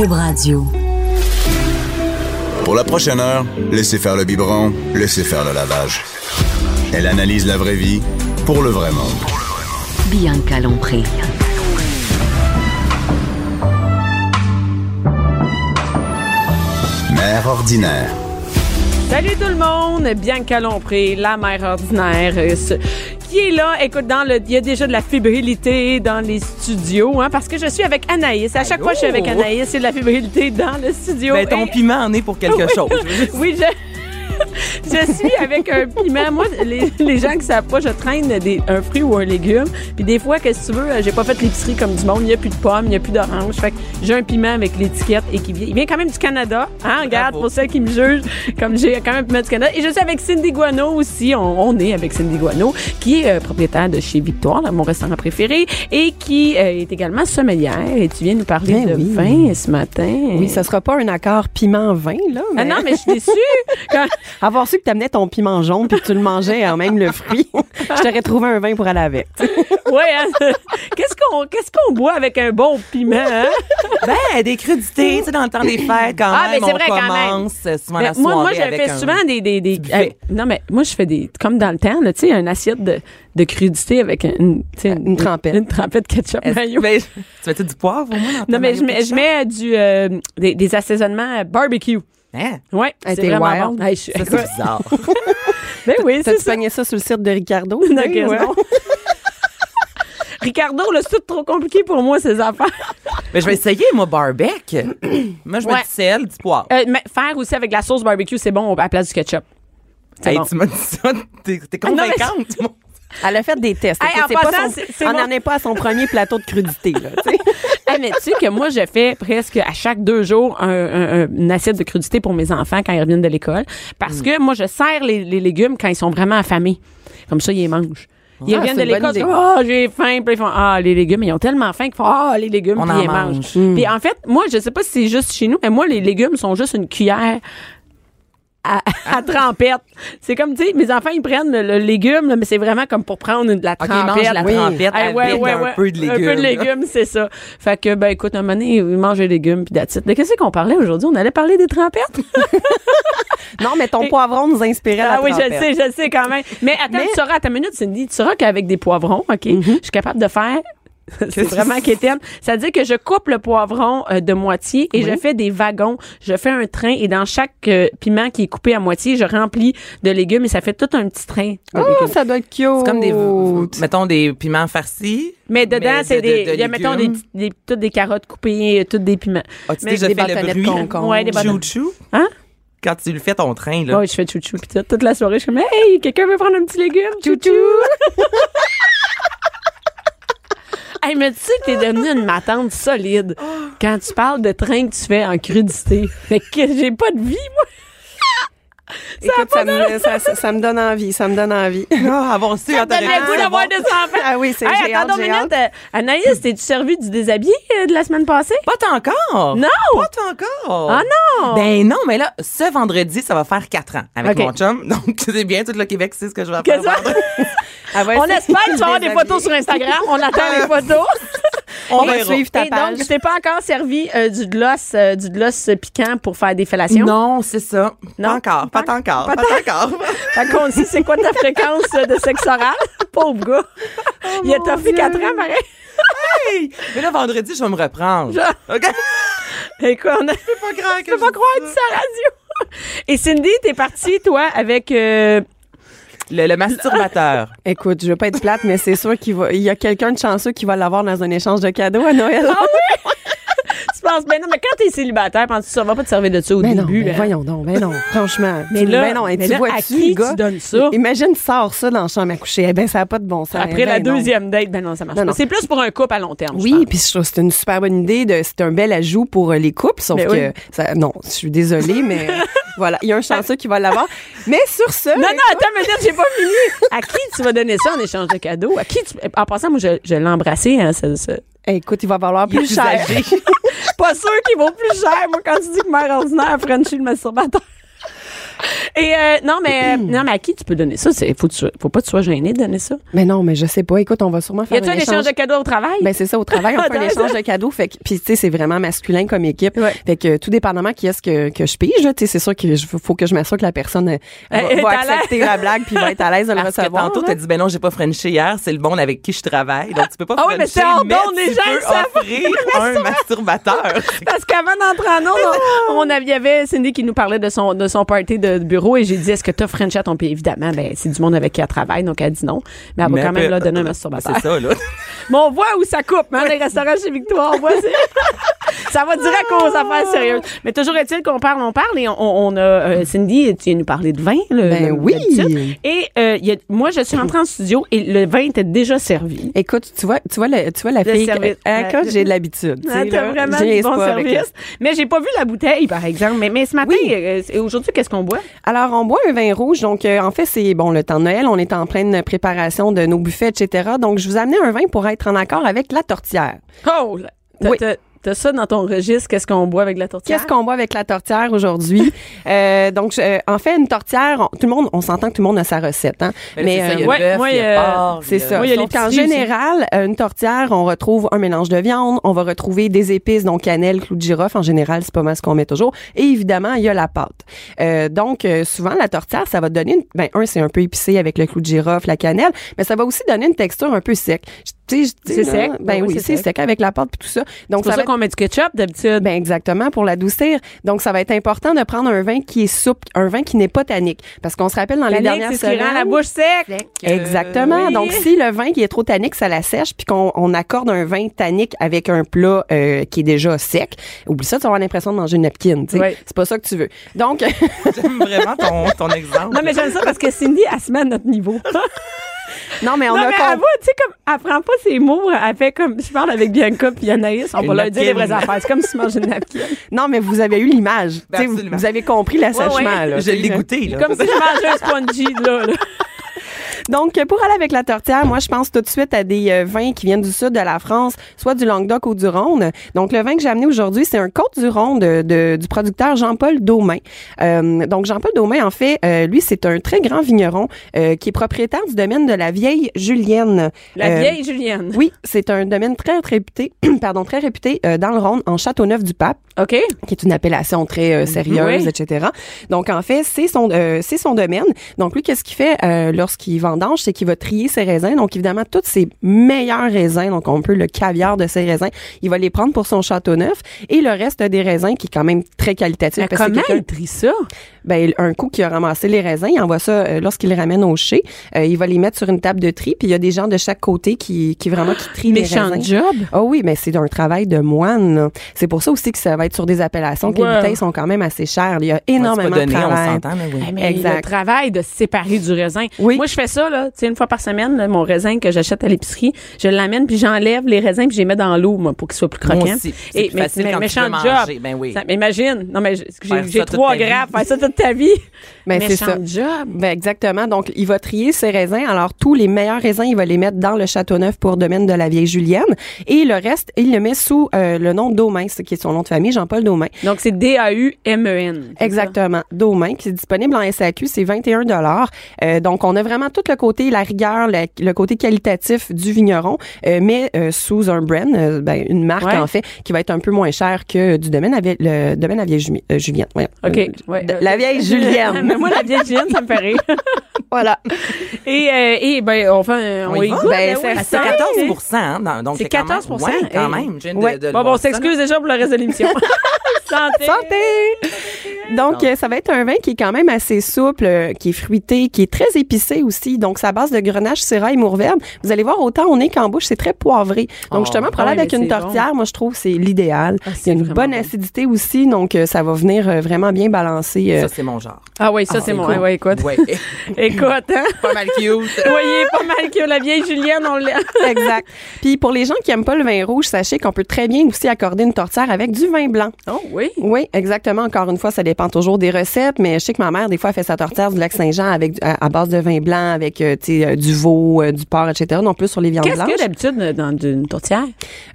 Cube Radio. Pour la prochaine heure, laissez faire le biberon, laissez faire le lavage. Elle analyse la vraie vie pour le vrai monde. Bianca Lompré. Mère ordinaire. Salut tout le monde, Bianca Lompré, la mère ordinaire, euh, qui est là? Écoute, dans le, il y a déjà de la fébrilité dans les studios, hein, parce que je suis avec Anaïs. À chaque fois que je suis avec Anaïs, c'est de la fébrilité dans le studio. Ben, ton Et- piment en est pour quelque chose. oui, je. Je suis avec un piment. Moi, les, les gens qui savent pas, je traîne des, un fruit ou un légume. Puis des fois, qu'est-ce que tu veux, euh, j'ai pas fait l'épicerie comme du monde. Il n'y a plus de pommes, il n'y a plus d'oranges. Fait que j'ai un piment avec l'étiquette et qui vient. Il vient quand même du Canada. Hein, regarde, Bravo. pour ceux qui me jugent, comme j'ai quand même un piment du Canada. Et je suis avec Cindy Guano aussi. On, on est avec Cindy Guano, qui est euh, propriétaire de chez Victoire, là, mon restaurant préféré, et qui euh, est également sommelière. Et tu viens nous parler Ben de oui. vin ce matin. Oui, ça sera pas un accord piment-vin, là. Ah non, mais je suis déçue. Quand- Avoir su que t'amenais ton piment jaune puis que tu le mangeais en même le fruit, je t'aurais trouvé un vin pour aller avec. Ouais, hein? qu'est-ce qu'on qu'est-ce qu'on boit avec un bon piment hein? ben, des crudités, tu sais, dans le temps des fêtes, quand Ah, même, mais c'est on vrai, quand même. commence euh, souvent Ben, la moi soirée moi je avec fais un- souvent des des, des buffet. hey, non mais moi je fais des comme dans le temps tu sais une assiette de de crudité avec une sais, Une trempette. une trempette ketchup mayo. ben, tu mets du poivre au moins dans Non mais je mets je mets du euh, des, des assaisonnements barbecue. Hein? Ouais, Hey, c'est vraiment wild. bon. Hey, je- Ça, c'est bizarre. ben oui, c'est ça. pogné ça sur le site de Ricardo? Non, ouais. donc? Ricardo, là, c'est tout trop compliqué pour moi, ces affaires. Mais je vais essayer, moi, barbecue. moi, je mets Ouais. du sel, du poivre. Euh, mais faire aussi avec la sauce barbecue, c'est bon à la place du ketchup. C'est Hey, bon. tu m'as dit ça, t'es mais convaincante. Elle a fait des tests. Hey, en pas son- c'est- on n'en est pas à son premier plateau de crudité, là. tu sais. Hey, mais tu sais que moi, je fais presque à chaque deux jours un, un- un- une assiette de crudité pour mes enfants quand ils reviennent de l'école? Parce que moi, je sers les, les légumes quand ils sont vraiment affamés. Comme ça, ils les mangent. Ils Ah, reviennent de l'école, ils ah, j'ai faim. Puis ils font, ah, les légumes, ils ont tellement faim qu'ils font, ah, les légumes, On puis en ils les mange. mangent. Puis en fait, moi, je sais pas si c'est juste chez nous, mais moi, les légumes sont juste une cuillère à, à trempette. C'est comme, tu sais, mes enfants, ils prennent le, le légume, là, mais c'est vraiment comme pour prendre de la OK, trempette. mange la Oui. trempette avec ouais, ouais, un ouais. peu de légumes. Un peu de légumes, c'est ça. Fait que, ben, écoute, un moment donné, ils mangent les légumes, puis that's it. De qu'est-ce qu'on parlait aujourd'hui? On allait parler des trempettes? Non, mais ton poivron nous inspirait à la ah oui, je le trempette. sais, je le sais quand même. Mais attends, Mais- tu sauras à ta minute, Cindy, tu sauras qu'avec des poivrons, OK, je suis capable de faire... C'est vraiment quétaine. C'est-à-dire que je coupe le poivron euh, de moitié et je fais des wagons. Je fais un train et dans chaque euh, piment qui est coupé à moitié, je remplis de légumes et ça fait tout un petit train Oh, légumes. ça doit être cute. C'est comme des, mettons, des piments farcis. Mais dedans, c'est de- des, de- de il y a, mettons, des, toutes des carottes coupées, euh, toutes des piments. As-tu déjà fait le bruit? concombre. Ouais, des. Chou-chou? Hein? Quand tu le fais ton train, là. Ouais, je fais chouchou puis tout. Toute la soirée, je suis comme, hey, quelqu'un veut prendre un petit légume? Chouchou! hey, mais tu sais que t'es devenue une matante solide quand tu parles de train que tu fais en crudité. Fait que j'ai pas de vie, moi. Écoute, ça, me, ça, ça- ça me donne envie, ça me donne envie. Ah, avoir su quand Donne t'aurais le dit goût ça, d'avoir bon. des enfants. Ah oui, c'est Hey, j'ai attends hâte, une j'ai minute. hâte. Euh, Anaïs, t'es-tu servi du déshabillé euh, de la semaine passée? Pas encore. Non! Pas encore. Ah non! Ben non, mais là, ce vendredi, ça va faire quatre ans avec mon chum. Donc, c'est bien, tout le Québec sait ce que je vais faire. ça? On c'est- espère que tu vas avoir des photos sur Instagram. On attend les photos. On va suivre ta Et page. donc, je t'ai pas encore servi euh, du gloss, euh, du gloss piquant pour faire des fellations? Non, c'est ça. Non? Pas encore, pas, Pas- encore, pas pas, encore. Fait qu'on sait c'est quoi ta fréquence euh, de sexe oral? Pauvre gars. Il a toffé. 4 ans, pareil. Hey! Mais là, vendredi, je vais me reprendre. OK? Écoute, on a... C'est pas grave que Je peux pas croire que c'est à la radio. Et Cindy, t'es partie, toi, avec... euh, Le, le masturbateur. Écoute, je veux pas être plate, mais c'est sûr qu'il va, il y a quelqu'un de chanceux qui va l'avoir dans un échange de cadeaux à Noël. Ah tu penses, ben non, mais quand t'es célibataire, penses tu ça va pas te servir de ça au Ben non, début. ben hein? voyons donc, ben non, franchement. Mais là, ben non, mais tu là, vois à tu qui gars, tu donnes ça? Imagine, sors ça dans la chambre à coucher. Eh ben, ça n'a pas de bon sens. Après Eh la ben non. deuxième date, ben non, ça marche Non, pas. non. C'est plus pour un couple à long terme. Oui, puis je trouve que c'est une super bonne idée. C'est un bel ajout pour euh, les couples, sauf Ben que oui. ça, non, je suis désolée, mais voilà, il y a un chanceux qui va l'avoir. Mais sur ce, Non, non, attends, mais dire, j'ai pas fini. À qui tu vas donner ça en échange de cadeaux? À qui tu... En passant, moi, je, je l'ai embrassé, hein, eh, écoute, il va valoir plus cher. pas sûr qu'il vaut plus cher, moi, quand tu dis que mère ordinaire a Frenchie le masturbateur. Et euh, non, mais euh, non, mais à qui tu peux donner ça? C'est, faut, que tu faut pas que tu sois gêné de donner ça. Mais non, mais je sais pas. Écoute, on va sûrement Y faire a-tu un échange de cadeaux au travail? Ben c'est ça au travail, on fait un échange de cadeaux. Fait que puis tu sais c'est vraiment masculin comme équipe. Ouais. Fait que tout dépendamment qui est-ce que que je pige, là, tu sais c'est sûr que je, faut que je m'assure que la personne euh, va, va accepter la blague puis va être à l'aise de le Parce que recevoir. tantôt, là. t'as dit, ben non, j'ai pas Frenché hier, c'est le bon avec qui je travaille. Donc, tu peux pas Ah oui, mais Frencher, c'est mais les gens offrir un masturbateur. Parce qu'avant d'entrer en on, on y avait Cindy qui nous parlait de son, de son party de bureau et j'ai dit, est-ce que t'as French à ton pied? Évidemment, ben, c'est du monde avec qui elle travaille, donc elle dit non. Mais elle va quand même là, donner un masturbateur. C'est ça, là. Mais on voit où ça coupe, hein, les restaurants chez Victoire. On voit, c'est- ça va direct aux affaires sérieuses. Mais toujours est-il qu'on parle, on parle et on, on a, euh, Cindy, tu viens nous parler de vin, le, Ben le- oui. Et, euh, il y a, moi, je suis rentrée en studio et le vin était déjà servi. Écoute, tu vois, tu vois, le- tu vois la Le fille. service. Hein, quand j'ai de l'habitude. tu Ah, t'as vraiment du bon service. Mais j'ai pas vu la bouteille, par exemple. Mais, mais ce matin, Oui. euh, aujourd'hui, qu'est-ce qu'on boit? Alors, on boit un vin rouge. Donc, euh, en fait, c'est bon le temps de Noël. On est en pleine préparation de nos buffets, etc. Donc, je vous ai amené un vin pour être en accord avec la tortière. Oh! là, Oui. T'as- ça dans ton registre, qu'est-ce qu'on boit avec la tortilla? Qu'est-ce qu'on boit avec la tortière aujourd'hui? Euh, Donc, je- euh, en fait, une tortière, on- tout le monde, on s'entend que tout le monde a sa recette, hein. Mais, c'est y a euh, C'est y a- ça. Y a Donc, en général, euh, une tortière, on retrouve un mélange de viande, on va retrouver des épices, donc cannelle, clou de girofle. En général, c'est pas mal ce qu'on met toujours. Et évidemment, il y a la pâte. Euh, donc, euh, souvent, la tortière, ça va donner, une, ben, un, c'est un peu épicé avec le clou de girofle, la cannelle, mais ça va aussi donner une texture un peu sec. Je- tu sais, je dis, C'est sec? Ben Ben oui, oui, c'est c'est sec. sec avec la pâte puis tout ça. Donc, C'est pour ça ça va qu'on met du ketchup d'habitude. ben exactement pour l'adoucir. Donc ça va être important de prendre un vin qui est souple, un vin qui n'est pas tannique parce qu'on se rappelle dans les dernières c'est ce qui semaines rend la bouche sec. Exactement. oui. Donc, si le vin qui est trop tannique, ça la sèche, puis qu'on on accorde un vin tannique avec un plat euh, qui est déjà sec, oublie ça, tu vas avoir l'impression de manger une napkin. tu sais. Oui. C'est pas ça que tu veux. Donc, J'aime vraiment ton, ton exemple. Non, mais j'aime ça parce que Cindy, elle se met à notre niveau. non, mais on non, a mais compris. elle voit, tu sais, comme, elle prend pas ses mots, elle fait comme, je parle avec Bianca puis Anaïs, on va leur dire les vraies affaires. C'est comme si tu mangeais une napkin. Non, mais vous avez eu l'image. Tu sais, vous, vous avez compris l'assèchement. Ouais, ouais. là, Je l'ai goûté, là. Comme si je mangeais un spongy, là. là. Donc, pour aller avec la tortilla, moi, je pense tout de suite à des euh, vins qui viennent du sud de la France, soit du Languedoc ou du Rhône. Donc, le vin que j'ai amené aujourd'hui, c'est un Côte du Rhône de, de- du producteur Jean-Paul Daumain. Euh, donc, Jean-Paul Daumain, en fait, euh, lui, c'est un très grand vigneron euh, qui est propriétaire du domaine de la vieille Julienne. La Euh, vieille Julienne. Oui, c'est un domaine très réputé, pardon, très réputé euh, dans le Rhône, en Châteauneuf-du-Pape OK? qui est une appellation très euh, sérieuse, Oui. etc. Donc en fait, c'est son euh, c'est son domaine. Donc lui, qu'est-ce qu'il fait euh, lorsqu'il vendange, c'est qu'il va trier ses raisins. Donc évidemment, tous ses meilleurs raisins, donc on peut le caviar de ses raisins, il va les prendre pour son château neuf et le reste des raisins qui est quand même très qualitatif. Mais comment quelqu'un- il trie ça? ben, un coup qui a ramassé les raisins, il envoie ça euh, lorsqu'il les ramène au chai. euh, il va les mettre sur une table de tri, puis il y a des gens de chaque côté qui, qui vraiment qui trient les Méchant raisins. job. Ah oui, mais c'est un travail de moine. C'est pour ça aussi que ça va être sur des appellations que les bouteilles sont quand même assez chères. Il y a Ouais, énormément pas donné, de on travail. s'entend, mais oui. Mais Exact. le travail de se séparer du raisin. Oui. Moi, je fais ça, là, tu sais, une fois par semaine, là, mon raisin que j'achète à l'épicerie, je l'amène puis j'enlève les raisins puis je les mets dans l'eau, moi, pour qu'ils soient plus croquants. Moi aussi. C'est Et, plus mais, facile mais quand tu méchant veux job. manger. Ben oui. Ça- imagine. Non, mais j'ai- ça toute trois grappes, faire ça toute ta vie. Ben, c'est méchant ça. job. Ben exactement. Donc, il va trier ses raisins. Alors, tous les meilleurs raisins, il va les mettre dans le Châteauneuf pour domaine de la vieille Julienne. Et le reste, il le met sous euh, le nom Daumain, ce qui est son nom de famille, Jean-Paul Daumain. Donc, c'est D-A-U-M-E-N. Exactement. Daumain, qui est disponible en SAQ, c'est 21 dollars. donc, on a vraiment tout le côté, la rigueur, la- le côté qualitatif du vigneron, euh, mais euh, sous un brand, euh, ben, une marque Ouais. en fait, qui va être un peu moins cher que du domaine à vie- le domaine à vieille Jumi- euh, Julienne. Ça? OK. Ouais. la vieille Julienne. mais moi, la vieille Julienne, ça me fait rire. voilà. Et, euh, et ben, on fait un, On on y goûte. Ben, ben oui, c'est- C'est ça, 14 hein, donc C'est quand même- 14 Ouais, quand même. Ouais. de le Bon, bon, on s'excuse déjà pour le reste de l'émission. Santé. Santé! Donc, ça va être un vin qui est quand même assez souple, euh, qui est fruité, qui est très épicé aussi. Donc, sa base de grenache, syrah et mourvèdre. Vous allez voir, autant on est qu'en bouche, c'est très poivré. Donc, Oh. justement, Ah oui, avec une tortière, moi, je trouve que c'est l'idéal. Ah, Il y c'est a une bonne bon. acidité aussi, donc euh, ça va venir euh, vraiment bien balancer. euh, Ça, c'est mon genre. Ah oui, ça, c'est mon. cool. Ouais, écoute. Ouais. Écoute, hein? Pas mal cute. Voyez, pas mal que la vieille Julienne, on l'a. exact. Puis pour les gens qui aiment pas le vin rouge, sachez qu'on peut très bien aussi accorder une tortière avec du vin blanc. Oh Oui. Oui, exactement. Encore une fois, ça dépend toujours des recettes, mais je sais que ma mère, des fois, elle fait sa tortillère du lac Saint-Jean avec à, à base de vin blanc, avec euh, tu sais, euh, du veau, euh, du porc, etc. Non plus sur les viandes Qu'est-ce blanches. y a d'habitude dans une tourtière?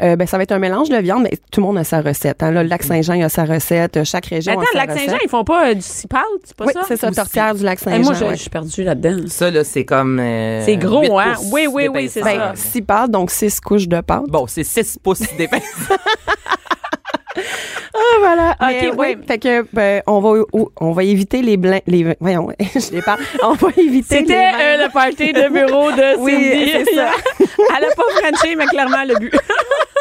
Euh, ben, ça va être un mélange de viande, mais tout le monde a sa recette. hein. Là, le lac Saint-Jean, il a sa recette. Chaque région Attends, a le sa lac Saint-Jean, recette. ils font pas euh, du cipote, c'est pas Oui, ça? c'est ça, Aussi. tortillère du lac Eh, Saint-Jean. moi, je, ouais. je suis perdue là-dedans. Ça, là, c'est comme. euh, C'est gros, 8 hein? Oui, oui, oui, c'est ça. Ben, six pâtes, donc six couches de pâte. Bon, c'est 6 pouces d'épaisseur. Ah, voilà. Ok, Mais, oui. Fait que, ben, on va, on va éviter les blancs, les, voyons, je les parle. On va éviter C'était euh, le party de bureau de Oui, Cindy. c'est ça. Elle a pas Frenché, mais clairement, elle a bu.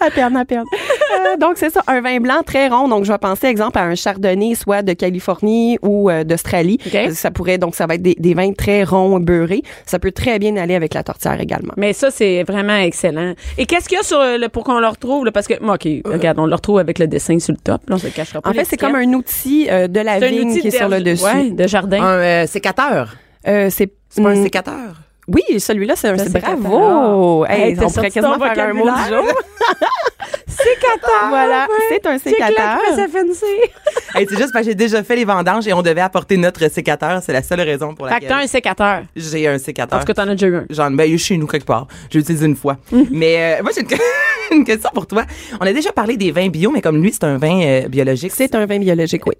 À peine, à peine. Euh, donc, c'est ça, un vin blanc très rond. Donc, je vais penser, exemple, à un chardonnay, soit de Californie ou euh, d'Australie. OK. Ça pourrait, donc, ça va être des, des vins très ronds, beurrés. Ça peut très bien aller avec la tortillère également. Mais ça, c'est vraiment excellent. Et qu'est-ce qu'il y a sur le, pour qu'on le retrouve? Là, parce que, moi, OK, regarde, on le retrouve avec le dessin sur le top. Là, on se le cachera pas. En fait, c'est comme un outil euh, de la vigne qui est sur le dessus. Ouais, de jardin. un euh, sécateur. Euh, c'est pas un sécateur. Oui, celui-là, c'est un. C'est. Bravo! Hey, Hey, on pourrait quasiment faire un mot du jour. sécateur. Voilà, c'est un sécateur. ça fancy. Hey, c'est juste parce que j'ai déjà fait les vendanges et on devait apporter notre sécateur. C'est la seule raison pour Fait que laquelle t'as un sécateur. j'ai un sécateur. tout cas, t'en as déjà eu un. J'en ben, il est chez nous quelque part. Je l'utilise une fois. mais euh, moi, j'ai une, une question pour toi. On a déjà parlé des vins bio, mais comme lui, c'est un vin euh, biologique. C'est un vin biologique, oui.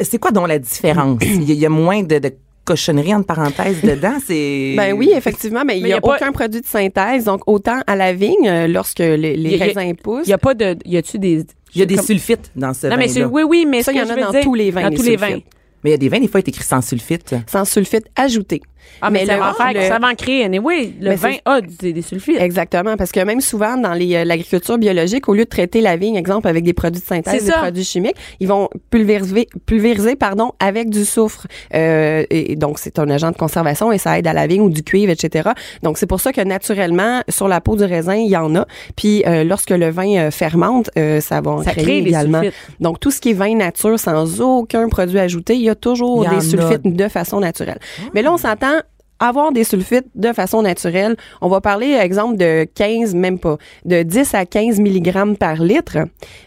C'est quoi donc la différence? Il y, a- il y a moins de, de cochonneries entre parenthèses dedans. C'est Ben oui, effectivement, mais il n'y y a, a pas- aucun produit de synthèse. Donc, autant à la vigne, euh, lorsque les, les Y a- y a- raisins poussent, Il y a pas de. Y a-tu des. Il y a des comme- sulfites dans ce Non, vin mais c'est- oui, oui, mais Ça, il y en a dans dire- tous les vins, Dans les tous les sulfites. vins. Mais il y a des vins, des fois, écrits sans sulfite. sans sulfite ajouté. Ah, mais, Mais ça, le- va faire, le- ça va en créer. Anyway, le Mais vin a des, des sulfites. Exactement, parce que même souvent dans les, euh, l'agriculture biologique, au lieu de traiter la vigne, exemple avec des produits de synthèse, des produits chimiques, ils vont pulvériser, pulvériser pardon, avec du soufre. Euh, et, donc c'est un agent de conservation et ça aide à la vigne ou du cuivre, etc. Donc c'est pour ça que naturellement sur la peau du raisin il y en a. Puis euh, lorsque le vin fermente, euh, ça va en Ça créer crée également. sulfites. Donc tout ce qui est vin nature sans aucun produit ajouté, il y a toujours y des a. sulfites de façon naturelle. Mais là on s'entend avoir des sulfites de façon naturelle, on va parler, exemple, de 15, même pas, de 10 à 15 mg par litre.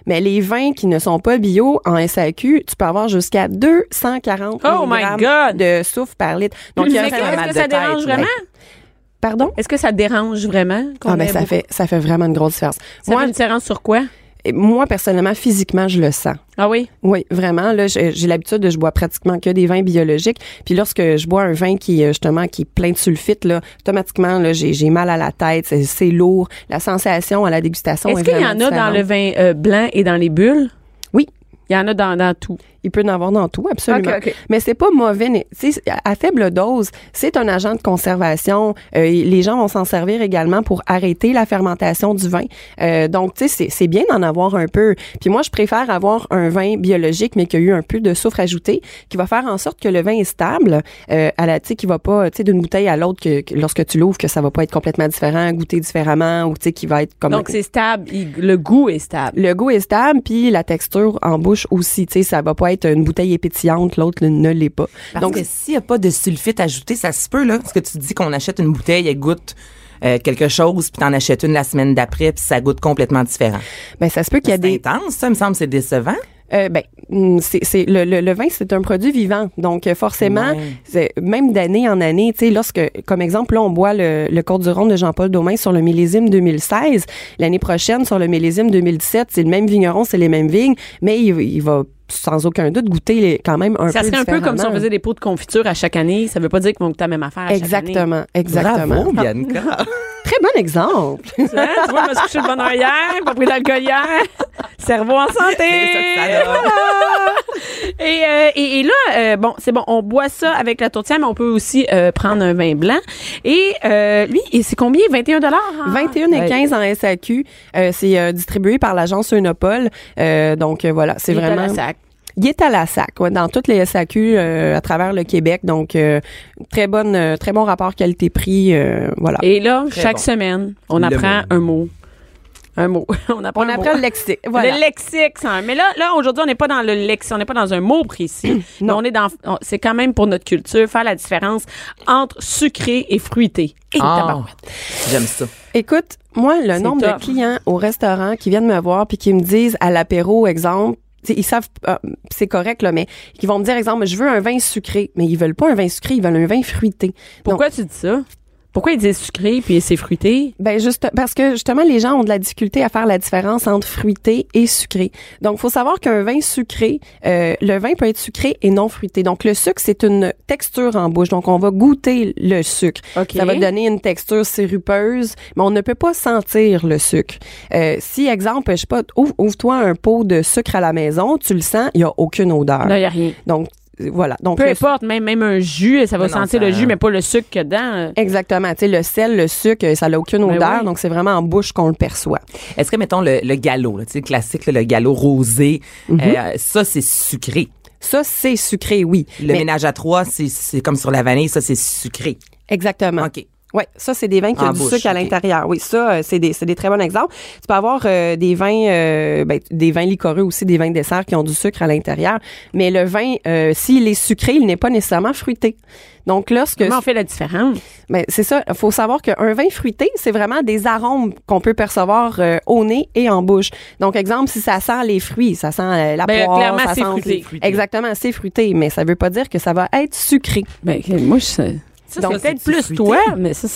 Mais les vins qui ne sont pas bio en SAQ, tu peux avoir jusqu'à 240 Oh my mg God! de soufre par litre. Donc, il y a que ça dérange vraiment? Pardon? Est-ce que ça dérange vraiment? Ah, ben, ça beaucoup- fait, ça fait vraiment une grosse différence. Ça Moi, fait une différence sur quoi? Moi, personnellement, physiquement, je le sens. Ah oui? Oui, vraiment. Là, j'ai l'habitude de je bois pratiquement que des vins biologiques. Puis lorsque je bois un vin qui euh, justement qui est plein de sulfite, là, automatiquement là, j'ai mal à la tête, c'est- lourd. La sensation à la dégustation Est-ce est, qu'il y en a dans le vin euh, blanc et dans les bulles? Il y en a dans, dans tout. Il peut en avoir dans tout, absolument. Ok, ok. Mais c'est pas mauvais. né- tu sais, à faible dose, c'est un agent de conservation. Euh, les gens vont s'en servir également pour arrêter la fermentation du vin. Euh, donc, tu sais, c'est- c'est bien d'en avoir un peu. Puis moi, je préfère avoir un vin biologique, mais qui a eu un peu de soufre ajouté, qui va faire en sorte que le vin est stable. Euh, à la, tu sais, qui va pas, tu sais, d'une bouteille à l'autre, que, que lorsque tu l'ouvres, que ça va pas être complètement différent, goûter différemment, ou tu sais, qui va être comme Donc, c'est stable. Il- le goût est stable. le goût est stable, puis la texture en bouche aussi. Tu sais, ça va pas être une bouteille épétillante, l'autre ne l'est pas. Parce Donc, que s'il n'y a pas de sulfite ajouté, ça se peut, là. Parce que tu dis qu'on achète une bouteille, elle goûte euh, quelque chose, puis t'en achètes une la semaine d'après, puis ça goûte complètement différent. ben, ça se peut qu'il y a des. intense, ça, me semble, c'est décevant. Euh, ben, c'est, c'est le, le, le vin, c'est un produit vivant, donc euh, forcément, Ouais. même d'année en année, tu sais, lorsque, comme exemple, là, on boit le, le Côte du de Jean-Paul Domain sur le millésime 2016. L'année prochaine, sur le millésime 2017, c'est le même vigneron, c'est les mêmes vignes, mais il, il va sans aucun doute goûter les- quand même un Ça peu serait un peu comme si on faisait des pots de confiture à chaque année. Ça veut pas dire qu'ils vont goûter la même affaire à chaque année. Exactement, exactement. Bravo, Bianca. Très bon exemple. Tu vois, tu vois, je me suis couché de bonne heure hier, pas pris d'alcool hier. Cerveau en santé. Ça. Et, euh, et, et là, euh, bon, c'est bon, on boit ça avec la tourtière, mais on peut aussi euh, prendre un vin blanc. Et euh, lui, et c'est combien? 21 dollars? 21 et 15 en SAQ. Euh, c'est euh, distribué par l'agence Eunopol. Euh, donc euh, voilà, c'est vraiment. sac. Il est à la sac, ouais, dans toutes les SAQ euh, à travers le Québec. Donc euh, très bonne, euh, très bon rapport qualité-prix. euh, voilà. Et là, Très chaque bon. semaine, on Le apprend mot. un mot. Un mot. on apprend, On un apprend mot. le lexique. Voilà. Le lexique, ça. Mais là, là aujourd'hui, on n'est pas dans le lexique, on n'est pas dans un mot précis. mais Non. on est dans, c'est quand même pour notre culture faire la différence entre sucré et fruité. Et Ah. J'aime ça. Écoute, moi, le nombre top. de clients au restaurant qui viennent me voir puis qui me disent à l'apéro, exemple, t'sais, ils savent, euh, c'est correct là, mais ils vont me dire exemple, je veux un vin sucré, mais ils veulent pas un vin sucré, ils veulent un vin fruité. Pourquoi tu dis ça? Pourquoi ils disent sucré puis c'est fruité? Ben juste parce que justement les gens ont de la difficulté à faire la différence entre fruité et sucré. Donc faut savoir qu'un vin sucré, euh, le vin peut être sucré et non fruité. Donc le sucre c'est une texture en bouche. Donc on va goûter le sucre. OK. Ça va donner une texture sirupeuse, mais on ne peut pas sentir le sucre. Euh, si exemple, je sais pas, ouvre- ouvre-toi un pot de sucre à la maison, tu le sens, il y a aucune odeur. Là, il n'y a rien. Donc voilà. Donc Peu importe, même, même un jus, ça va non, sentir ça- le jus, mais pas le sucre que dedans. Exactement. Tu sais, le sel, le sucre, ça n'a aucune Ben odeur, oui. donc c'est vraiment en bouche qu'on le perçoit. Est-ce que, mettons, le, le galop, tu sais, le classique, le galop rosé, Mhm. euh, ça, c'est sucré? Ça, c'est sucré, oui. Le Mais- ménage à trois, c'est, c'est comme sur la vanille, ça, c'est sucré. Exactement. OK. Oui, ça, c'est des vins qui ont du bouche, sucre à l'intérieur. Oui, ça, euh, c'est des, c'est des très bons exemples. Tu peux avoir euh, des vins, euh, ben, des vins liquoreux aussi, des vins de dessert qui ont du sucre à l'intérieur. Mais le vin, euh, s'il est sucré, il n'est pas nécessairement fruité. Donc, lorsque... Comment on fait la différence? Ben, c'est ça. Il faut savoir qu'un vin fruité, c'est vraiment des arômes qu'on peut percevoir euh, au nez et en bouche. Donc, exemple, si ça sent les fruits, ça sent euh, la Ben, poire, clairement, ça c'est sent fruité. Exactement, c'est fruité, mais ça veut pas dire que ça va être sucré. Ben, moi, je sais. Ça, Donc, c'est peut-être plus fruité. toi, mais ça,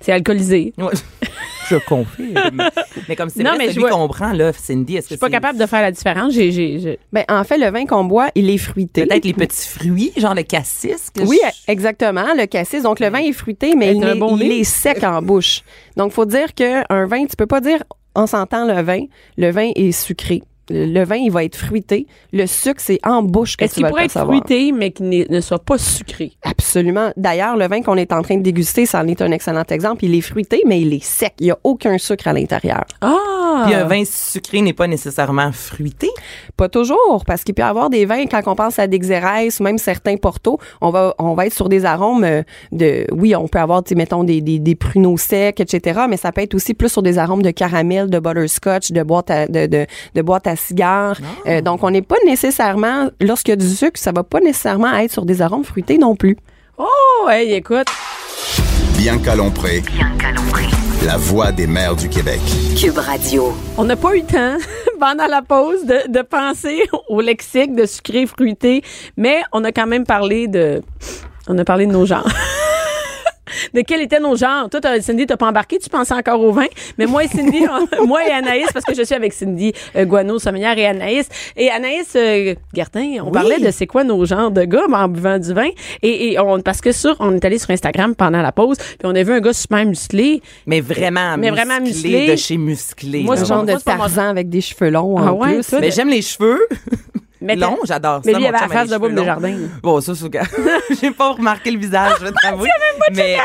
c'est alcoolisé. Ouais. je confirme. mais comme c'est Non, vrai, mais je celui vois- qu'on prend, là, Cindy, est-ce Je suis pas capable de faire la différence. J'ai, j'ai, j'ai- Ben, en fait, le vin qu'on boit, il est fruité. peut-être les petits fruits, genre le cassis? que Oui, je- exactement, le cassis. Donc, le vin est fruité, mais il, est, bon il nez. est sec en bouche. Donc, faut dire qu'un vin, tu peux pas dire, en sentant le vin, le vin est sucré. Le vin, il va être fruité. Le sucre, c'est en bouche que Est-ce tu qu'il vas le pourrait être percevoir. fruité, mais qu'il n'est- ne soit pas sucré? Absolument. D'ailleurs, le vin qu'on est en train de déguster, ça en est un excellent exemple. Il est fruité, mais il est sec. Il n'y a aucun sucre à l'intérieur. Ah! Puis un vin sucré n'est pas nécessairement fruité. Pas toujours, parce qu'il peut y avoir des vins, quand on pense à des Xérès ou même certains Porto, on va, on va être sur des arômes euh, de, oui, on peut avoir, tu sais, mettons, des, des, des pruneaux secs, etc., mais ça peut être aussi plus sur des arômes de caramel, de butterscotch, de boîte à, de, de, de boîte à cigares. Euh, donc, on n'est pas nécessairement, lorsqu'il y a du sucre, ça va pas nécessairement être sur des arômes fruités non plus. Oh, hey, écoute. Bianca Lompré, Bianca Lompré. La voix des mères du Québec. Cube Radio. On n'a pas eu le temps pendant la pause de, de penser au lexique de sucré fruité, mais on a quand même parlé de on a parlé de nos genres. De quels étaient nos genres? Toi, t'as- Cindy, t'as pas embarqué, tu pensais encore au vin? Mais moi et Cindy, on- moi et Anaïs, parce que je suis avec Cindy euh, Guano, sommelière, et Anaïs. Et Anaïs euh, Gertin, on Oui. parlait de c'est quoi nos genres de gars en buvant du vin. Et, et on, parce que sur, on est allé sur Instagram pendant la pause, puis on a vu un gars super musclé. Mais vraiment Mais musclé, vraiment musclé. de chez musclé. Moi, là. Un genre de Tarzan avec des cheveux longs Ah en ouais, plus. toi, Mais j'aime les cheveux Mais longs, j'adore ça. Mais lui, il avait la face de cheveux longs. Desjardins. Bon, ça, c'est J'ai pas remarqué le visage, je vais t'avouer. mais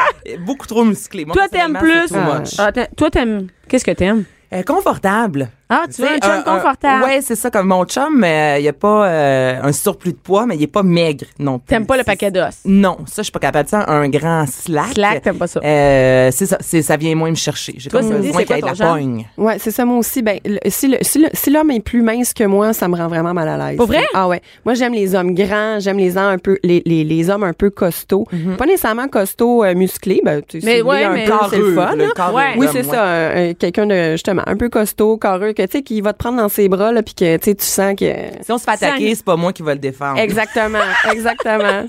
beaucoup trop musclé. Moi, Toi, t'aimes plus. c'est too much. Ah, t'aimes- toi, t'aimes. Qu'est-ce que t'aimes? Euh, confortable. Ah, tu veux un chum confortable? ouais, c'est ça. Comme mon chum, euh, il y a pas euh, un surplus de poids, mais il est pas maigre non plus. T'aimes pas le paquet d'os? Non, ça, je suis pas capable de ça. Un grand slack. Slack, t'aimes pas ça. Euh, c'est ça, ça vient moins me chercher. J'ai comme besoin qu'il y ait de la genre? pogne. Ouais, c'est ça moi aussi. Ben, le- si le- si le- si l'homme est plus mince que moi, ça me rend vraiment mal à l'aise. Pour vrai? Ah ouais. Moi, j'aime les hommes grands, j'aime les hommes un peu, les, les, les hommes un peu costauds. Pas nécessairement costauds euh, musclés, ben, tu sais, Mais si ouais, un mais- peu, c'est le fun. le Ouais. Oui, c'est ça. Quelqu'un de justement un peu costaud, carreux, que tu sais, qui va te prendre dans ses bras là, puis que tu sais, tu sens que. Si on se fait attaquer, c'est pas moi qui va le défendre. Exactement, exactement.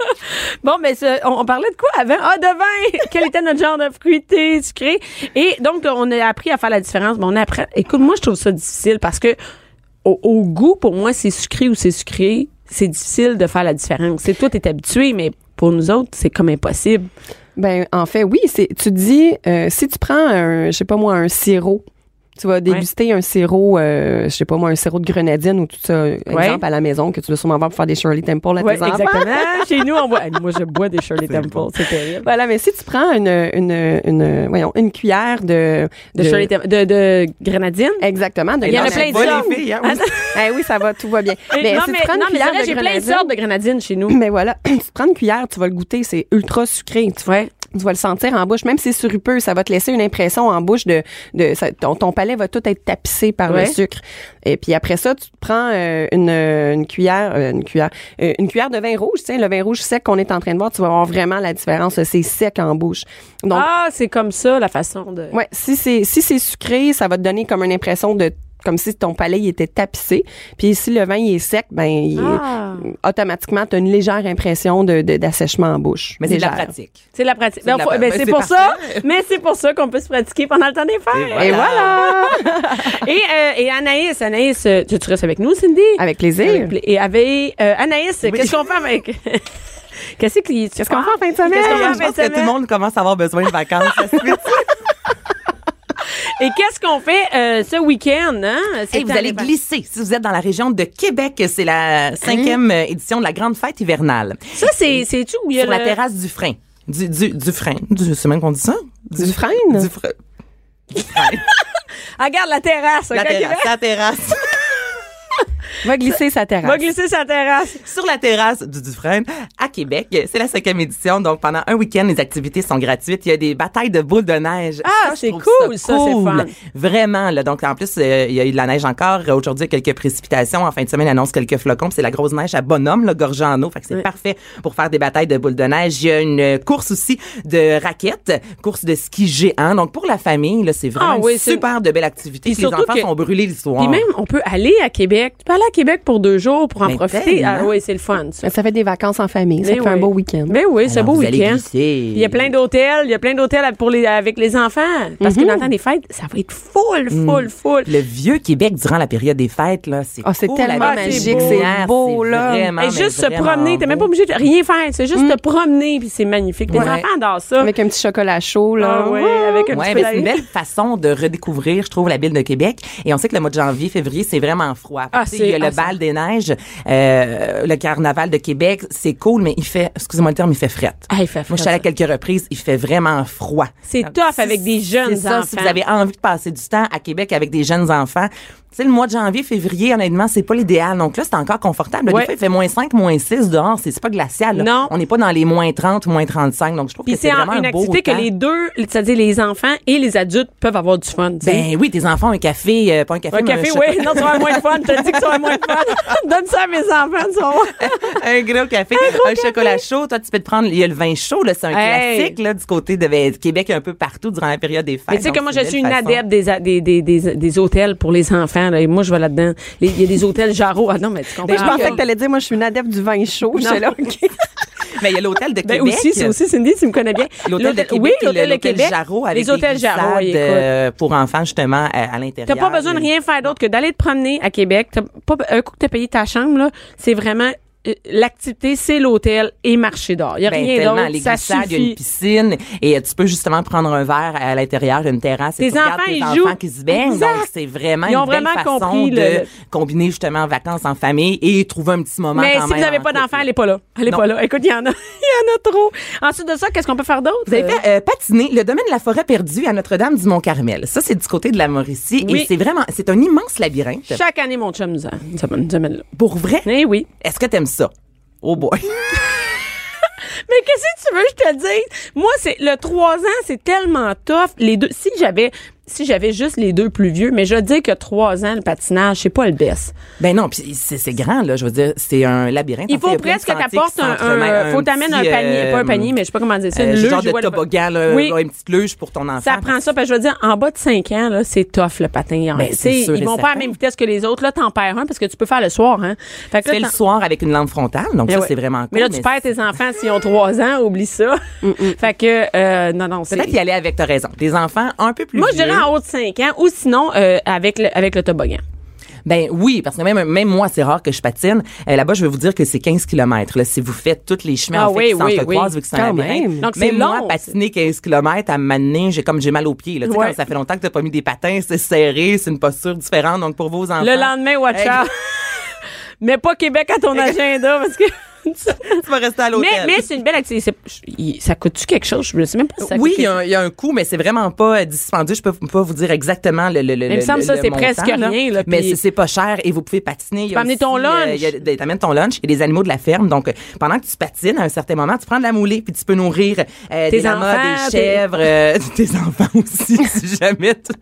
Bon, mais ce- on, on parlait de quoi avant? Ah, de vin! Quel était notre genre de fruité, sucré? Et donc, on a appris à faire la différence. Mais on a appris. Écoute, moi, je trouve ça difficile parce que au, au goût, pour moi, c'est sucré ou c'est sucré. C'est difficile de faire la différence. C'est toi, t'es habitué, mais pour nous autres, c'est comme impossible. Ben, en fait, oui, c'est, tu te dis, euh, si tu prends un, je sais pas moi, un sirop, tu vas déguster un sirop, euh, je sais pas moi, un sirop de grenadine ou tout ça, exemple à la maison, que tu vas sûrement avoir pour faire des Shirley Temple à Ouais, tes enfants. exactement. Chez nous, on boit. Moi, je bois des Shirley Temple. C'est terrible. Voilà, mais si tu prends une, une, une, voyons, une cuillère de, De, Shirley Temple- de, de grenadine? exactement, de Il y en a plein de sortes. les filles, hein. Eh oui, ça va, tout va bien. Mais non, si mais, tu prends une mais cuillère vrai, de j'ai plein de sortes de grenadine chez nous. mais voilà, tu prends une cuillère, tu vas le goûter, c'est ultra sucré. Tu, Ouais. Tu vas le sentir en bouche, même si c'est surupeux, ça va te laisser une impression en bouche de, de ça- ton, ton palais va tout être tapissé par Ouais. le sucre. Et puis après ça, tu te prends euh, une, euh, une cuillère, euh, une cuillère, euh, une cuillère de vin rouge, tu sais, le vin rouge sec qu'on est en train de voir, tu vas voir vraiment la différence. C'est sec en bouche. Donc, ah, c'est comme ça, la façon de. ouais, si c'est si c'est sucré, ça va te donner comme une impression de comme si ton palais il était tapissé. Puis si le vin il est sec, ben il est- Ah. automatiquement tu as une légère impression de de- d'assèchement en bouche. Mais c'est de la pratique. C'est la pratique. C'est de Non, la faut- pra- ben, ben, c'est c'est pour ça, mais c'est pour ça qu'on peut se pratiquer pendant le temps des fêtes. Et voilà. Et, euh, et Anaïs, Anaïs, euh, tu, tu restes avec nous, Cindy? Avec plaisir. Avec Et avec euh, Anaïs, qu'est-ce qu'on fait avec? Qu'est-ce Qu'est-ce qu'on fait en fin de semaine? Qu'est-ce qu'on fait en Je fin pense de que tout le semaine? monde commence à avoir besoin de vacances. Et qu'est-ce qu'on fait euh, ce week-end hein? Hey, vous allez glisser. Si vous êtes dans la région de Québec, c'est la cinquième euh, édition de la grande fête hivernale. Ça c'est c'est tu où il y a Sur la terrasse du frein. Du, du, du frein. Du, c'est même qu'on dit ça? Du frein? Du frein. Ah, regarde la terrasse. La ok, terrasse. La terrasse. Va glisser sa terrasse. Va glisser sa terrasse. Sur la terrasse du Dufresne à Québec. C'est la cinquième édition. Donc, pendant un week-end, les activités sont gratuites. Il y a des batailles de boules de neige. Ah, c'est cool, ça, c'est cool. fun. Vraiment, là. Donc, en plus, euh, il y a eu de la neige encore. Aujourd'hui, il y a quelques précipitations. En fin de semaine, il annonce quelques flocons. Puis C'est la grosse neige à Bonhomme, le gorgé en eau. Fait que c'est parfait pour faire des batailles de boules de neige. Il y a une course aussi de raquettes, course de ski géant. Donc, pour la famille, là, c'est vraiment Ah oui, une c'est- super de belle activité. Puis Puis Les enfants que- sont brûlés le soir. Puis même, on peut aller à Québec. Tu peux aller à Québec pour deux jours pour en Mais profiter. Ah oui, c'est le fun. Ça. Ça fait des vacances en famille. Ça Mais fait un beau week-end. Mais oui, c'est un beau week-end. Il y a plein d'hôtels, il y a plein d'hôtels pour les avec les enfants parce Mhm. que dans le temps des fêtes, ça va être full, Mm. full, full. Le vieux Québec durant la période des fêtes, là, c'est Ah, c'est cool, tellement magique, c'est beau, là. vraiment, Et juste se vraiment promener, t'es même pas obligé de rien faire, c'est juste te promener puis c'est magnifique. Les Ouais. enfants adorent ça. Avec un petit chocolat chaud, là. Ah oui, avec un Ouais, petit peu c'est une belle façon de redécouvrir, je trouve, la ville de Québec. Et on sait que le mois de janvier, février, c'est vraiment froid. Ah, il y a le ah, bal des neiges, euh, le carnaval de Québec, c'est cool, mais il fait, excusez-moi le terme, il fait frette. Ah, il fait Moi, je suis allée à quelques reprises, il fait vraiment froid. C'est tough si- avec des jeunes c'est ça, enfants. Si vous avez envie de passer du temps à Québec avec des jeunes enfants, sais, le mois de janvier, février, honnêtement, c'est pas l'idéal. Donc là, c'est encore confortable. Ouais. Des fois, il fait moins 5, moins 6 dehors. C'est pas glacial. là. Non. On n'est pas dans les moins 30 ou moins 35. Donc, je trouve que c'est c'est en- vraiment une un beau activité que temps. les deux, c'est-à-dire les enfants et les adultes peuvent avoir du fun. Ben oui, tes enfants, un café, euh, pas un café, un mais café, oui. Non, tu vas avoir moins de fun. T'as dit que tu vas avoir moins de fun. Donne ça à mes enfants, tu vas voir. un gros café, un, chocolat chaud. Toi, tu peux te prendre, il y a le vin chaud, là, c'est un Hey. classique, là, du côté de ben, Québec, un peu partout durant la période des fêtes. Mais tu sais que moi, je suis une adepte des, a- des, des, des, des hôtels pour les enfants. Là, et moi, je vais là-dedans. Il y a des hôtels Jarreau. Ah non, mais tu comprends. Je pensais que t'allais dire, moi, je suis une adepte du vin chaud. Là, OK. Mais il y a l'hôtel de Ben Québec. aussi, c'est aussi Cindy, tu me connais bien. L'hôtel de Québec, oui, l'hôtel de Québec. Jarreau avec les hôtels des Jarreau, euh, pour enfants justement à, à l'intérieur. T'as pas besoin de rien faire d'autre que d'aller te promener à Québec. T'as pas, un coup que t'as payé ta chambre, là, c'est vraiment l'activité, c'est l'hôtel et marcher dehors. Il y a Ben, rien d'autre. Ça glissades, il y a une suffit. piscine et euh, tu peux justement prendre un verre à l'intérieur, une terrasse. et Tes enfants, tes ils enfants jouent. qui se baignent. Exact. Donc, c'est vraiment Ils ont une belle vraiment façon compris de le- combiner justement vacances en famille et trouver un petit moment Mais quand si même vous n'avez pas d'enfants, elle est pas là. Elle est pas là. Écoute, il y en a, il y en a trop. Ensuite de ça, qu'est-ce qu'on peut faire d'autre? Vous avez fait euh, patiner le domaine de la forêt perdue à Notre-Dame-du-Mont-Carmel. Ça, c'est du côté de la Mauricie. Oui. Et c'est vraiment, c'est un immense labyrinthe. Chaque année, mon chum nous amène là. Pour vrai, Eh oui. est-ce que t'aimes ça? Oh boy. Mais qu'est-ce que tu veux que je te dise? Moi, c'est le 3 ans, c'est tellement tough. Les deux, si j'avais, si j'avais juste les deux plus vieux, mais je dis que 3 ans, le patinage, c'est pas le best. Ben non, puis c'est grand là, je veux dire, c'est un labyrinthe. Il En faut fait, plein de presque t'apportes un, s'entremêlent, un, faut t'amener un panier, euh, pas un panier, mais je sais pas comment dire ça, euh, une luge, genre de toboggan, là, Oui. une petite luge pour ton enfant. Ça prend ça, parce que je veux dire, en bas de 5 ans, là, c'est tough, le patin. Ben, c'est ils vont pas à la même vitesse que les autres. Là, t'en perds un parce que tu peux faire le soir, hein. Fait que fais le soir avec une lampe frontale, donc Mais ça ouais. c'est vraiment cool. Mais là, tu perds tes enfants s'ils ont 3 ans, oublie ça. fait que, euh, non, non, c'est. Peut-être y aller avec, t'as raison. Des enfants un peu plus vieux. En haut de 5 ans ou sinon, euh, avec le, avec le toboggan? Ben oui, parce que même, même moi, c'est rare que je patine. Euh, Là-bas, je vais vous dire que c'est 15 km. Là, si vous faites tous les chemins Ah en fait, oui, qui oui, s'entrecroisent, oui. vu que c'est un labyrinthe. même. Donc, moi, patiner 15 km à m'amener, j'ai comme j'ai mal aux pieds. Là. Tu sais, Ouais. quand ça fait longtemps que t'as pas mis des patins, c'est serré, c'est une posture différente. Donc, pour vos enfants... Le lendemain, watch Hey. out. Mets pas Québec à ton agenda parce que. tu vas rester à l'hôtel. mais mais c'est une belle activité. Ça coûte-tu quelque chose? Je ne sais même pas si ça oui, coûte il y, quelque a un- il y a un coût, mais c'est vraiment pas euh, dispendieux. Je peux pas vous dire exactement le le le. il me le- semble le- ça, c'est montant, presque là. rien, là, mais c'est- c'est pas cher et vous pouvez patiner. A peux amener ton euh, lunch. ben, T'amènes ton lunch et des animaux de la ferme. Donc, euh, pendant que tu patines, à un certain moment, tu prends de la moulée puis tu peux nourrir euh, Tes des lamas, enfants, des tes- chèvres, euh, tes enfants aussi, si jamais. tout-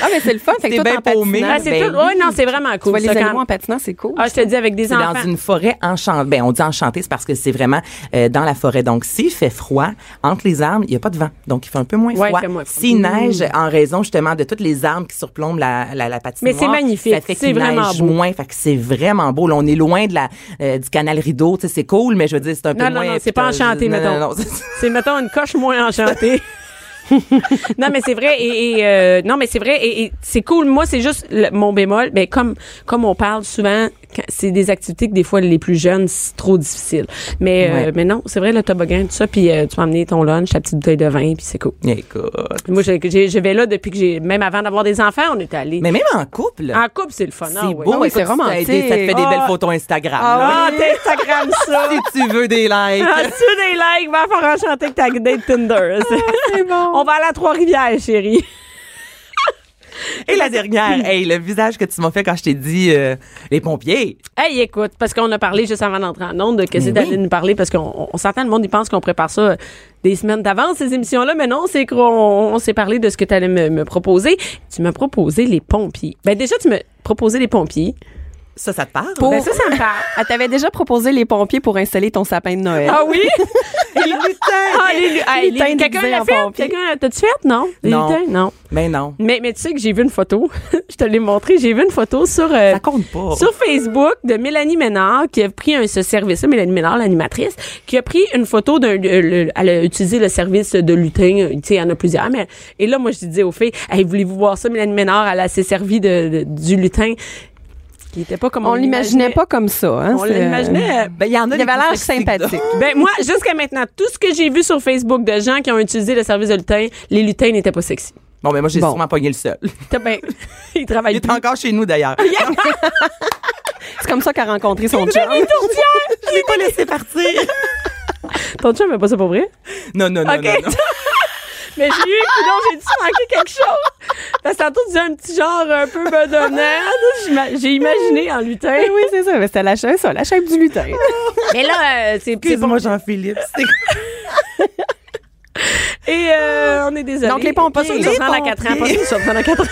Ah, mais c'est le fun. Bien paumé. Ah, c'est Ben tout. Ouais, oui. non, c'est vraiment tu cool. vois les animaux en patinant, c'est cool. Ah, je te dis avec des enfants. dans une forêt enchantée. Ben, on dit enchanté, c'est parce que c'est vraiment euh, dans la forêt. Donc, s'il fait froid, entre les arbres, il n'y a pas de vent. Donc, il fait un peu moins Ouais, froid. S'il neige, en raison justement de toutes les arbres qui surplombent la, la, la patinoire, Mais c'est magnifique. Ça fait qu'il neige beau. moins. Fait que c'est vraiment beau. Là, on est loin de la, euh, du canal rideau. C'est cool, mais je veux dire, c'est un peu Non, non, moins... non, c'est pas enchanté, non, mettons. non, non. C'est, mettons, une coche moins enchantée. non mais c'est vrai et, et, euh, non mais c'est vrai et, et c'est cool moi c'est juste le- mon bémol mais comme comme on parle souvent c'est des activités que des fois les plus jeunes c'est trop difficile mais euh, Ouais. mais non c'est vrai le toboggan tout ça puis euh, tu vas amener ton lunch ta petite bouteille de vin puis c'est cool Écoute. moi je vais là depuis que j'ai même avant d'avoir des enfants on est allé Mais même en couple, en couple c'est le fun c'est ah, oui. beau. Ah oui, c'est romantique. Ça te fait des Ah. belles photos Instagram. ah, là. t'Instagram ça si tu veux des likes. Ah, tu des likes, va faire enchanter que ta date Tinder. C'est bon. On va aller à Trois-Rivières, chérie. Et la dernière, hey, le visage que tu m'as fait quand je t'ai dit euh, les pompiers. Hey, écoute, parce qu'on a parlé juste avant d'entrer en onde de qu'est-ce que Mais d'aller nous parler, parce qu'on on s'entend, le monde, il pense qu'on prépare ça euh, des semaines d'avance, ces émissions-là, mais non, c'est qu'on on s'est parlé de ce que tu allais me, me proposer. Tu m'as proposé les pompiers. Ben déjà, tu m'as proposé les pompiers. Ça, ça te parle? Pour- Ben ça, ça me parle. Elle t'avait déjà proposé les pompiers pour installer ton sapin de Noël. Ah oui? les lutins. Ah, les, lu- ah, Les les- lutins Quelqu'un l'a fait? Quelqu'un, t'as-tu fait? Non? Les Non. lutins? Non. Mais non. Mais, mais tu sais que j'ai vu une photo. je te l'ai montré. J'ai vu une photo sur, euh, Ça compte pas. sur Facebook de Mélanie Ménard qui a pris un, ce service-là, Mélanie Ménard, l'animatrice, qui a pris une photo d'un, le- elle a utilisé le service de lutin. Tu sais, il y en a plusieurs. Mais, et là, moi, je disais aux filles, hey, voulez-vous voir ça? Mélanie Ménard, elle a s'est servi de, de- du lutin. Qui était pas comme on, On l'imaginait pas comme ça. Hein, On c'est- l'imaginait. Ben, il y en a Il avait l'air sympathique. Ben moi, jusqu'à maintenant, tout ce que j'ai vu sur Facebook de gens qui ont utilisé le service de lutin, les lutins n'étaient pas sexy. Bon, ben moi, j'ai Bon. sûrement pogné le seul. T'as ben, ils Il est plus. encore chez nous, d'ailleurs. C'est comme ça qu'elle a rencontré son chum. Je l'ai pas laissé partir. Ton chum fait pas ça pour vrai? Non, non, non, Ok. non, non. Mais j'ai eu, coudonc, j'ai dû manquer quelque chose. Parce que tantôt, tu disais un petit genre un peu bedonnade. J'ima- J'ai imaginé en lutin. Oui, c'est ça. Mais C'était la chaîne, ça, la chaîne du lutin. Mais là, euh, c'est c'est Excuse-moi, bon. Jean-Philippe. Et euh, on est désolé. Donc, les pompiers. Pas sûr que Les ça prend à 4 ans. Pas sûr que ça prend à 4 ans.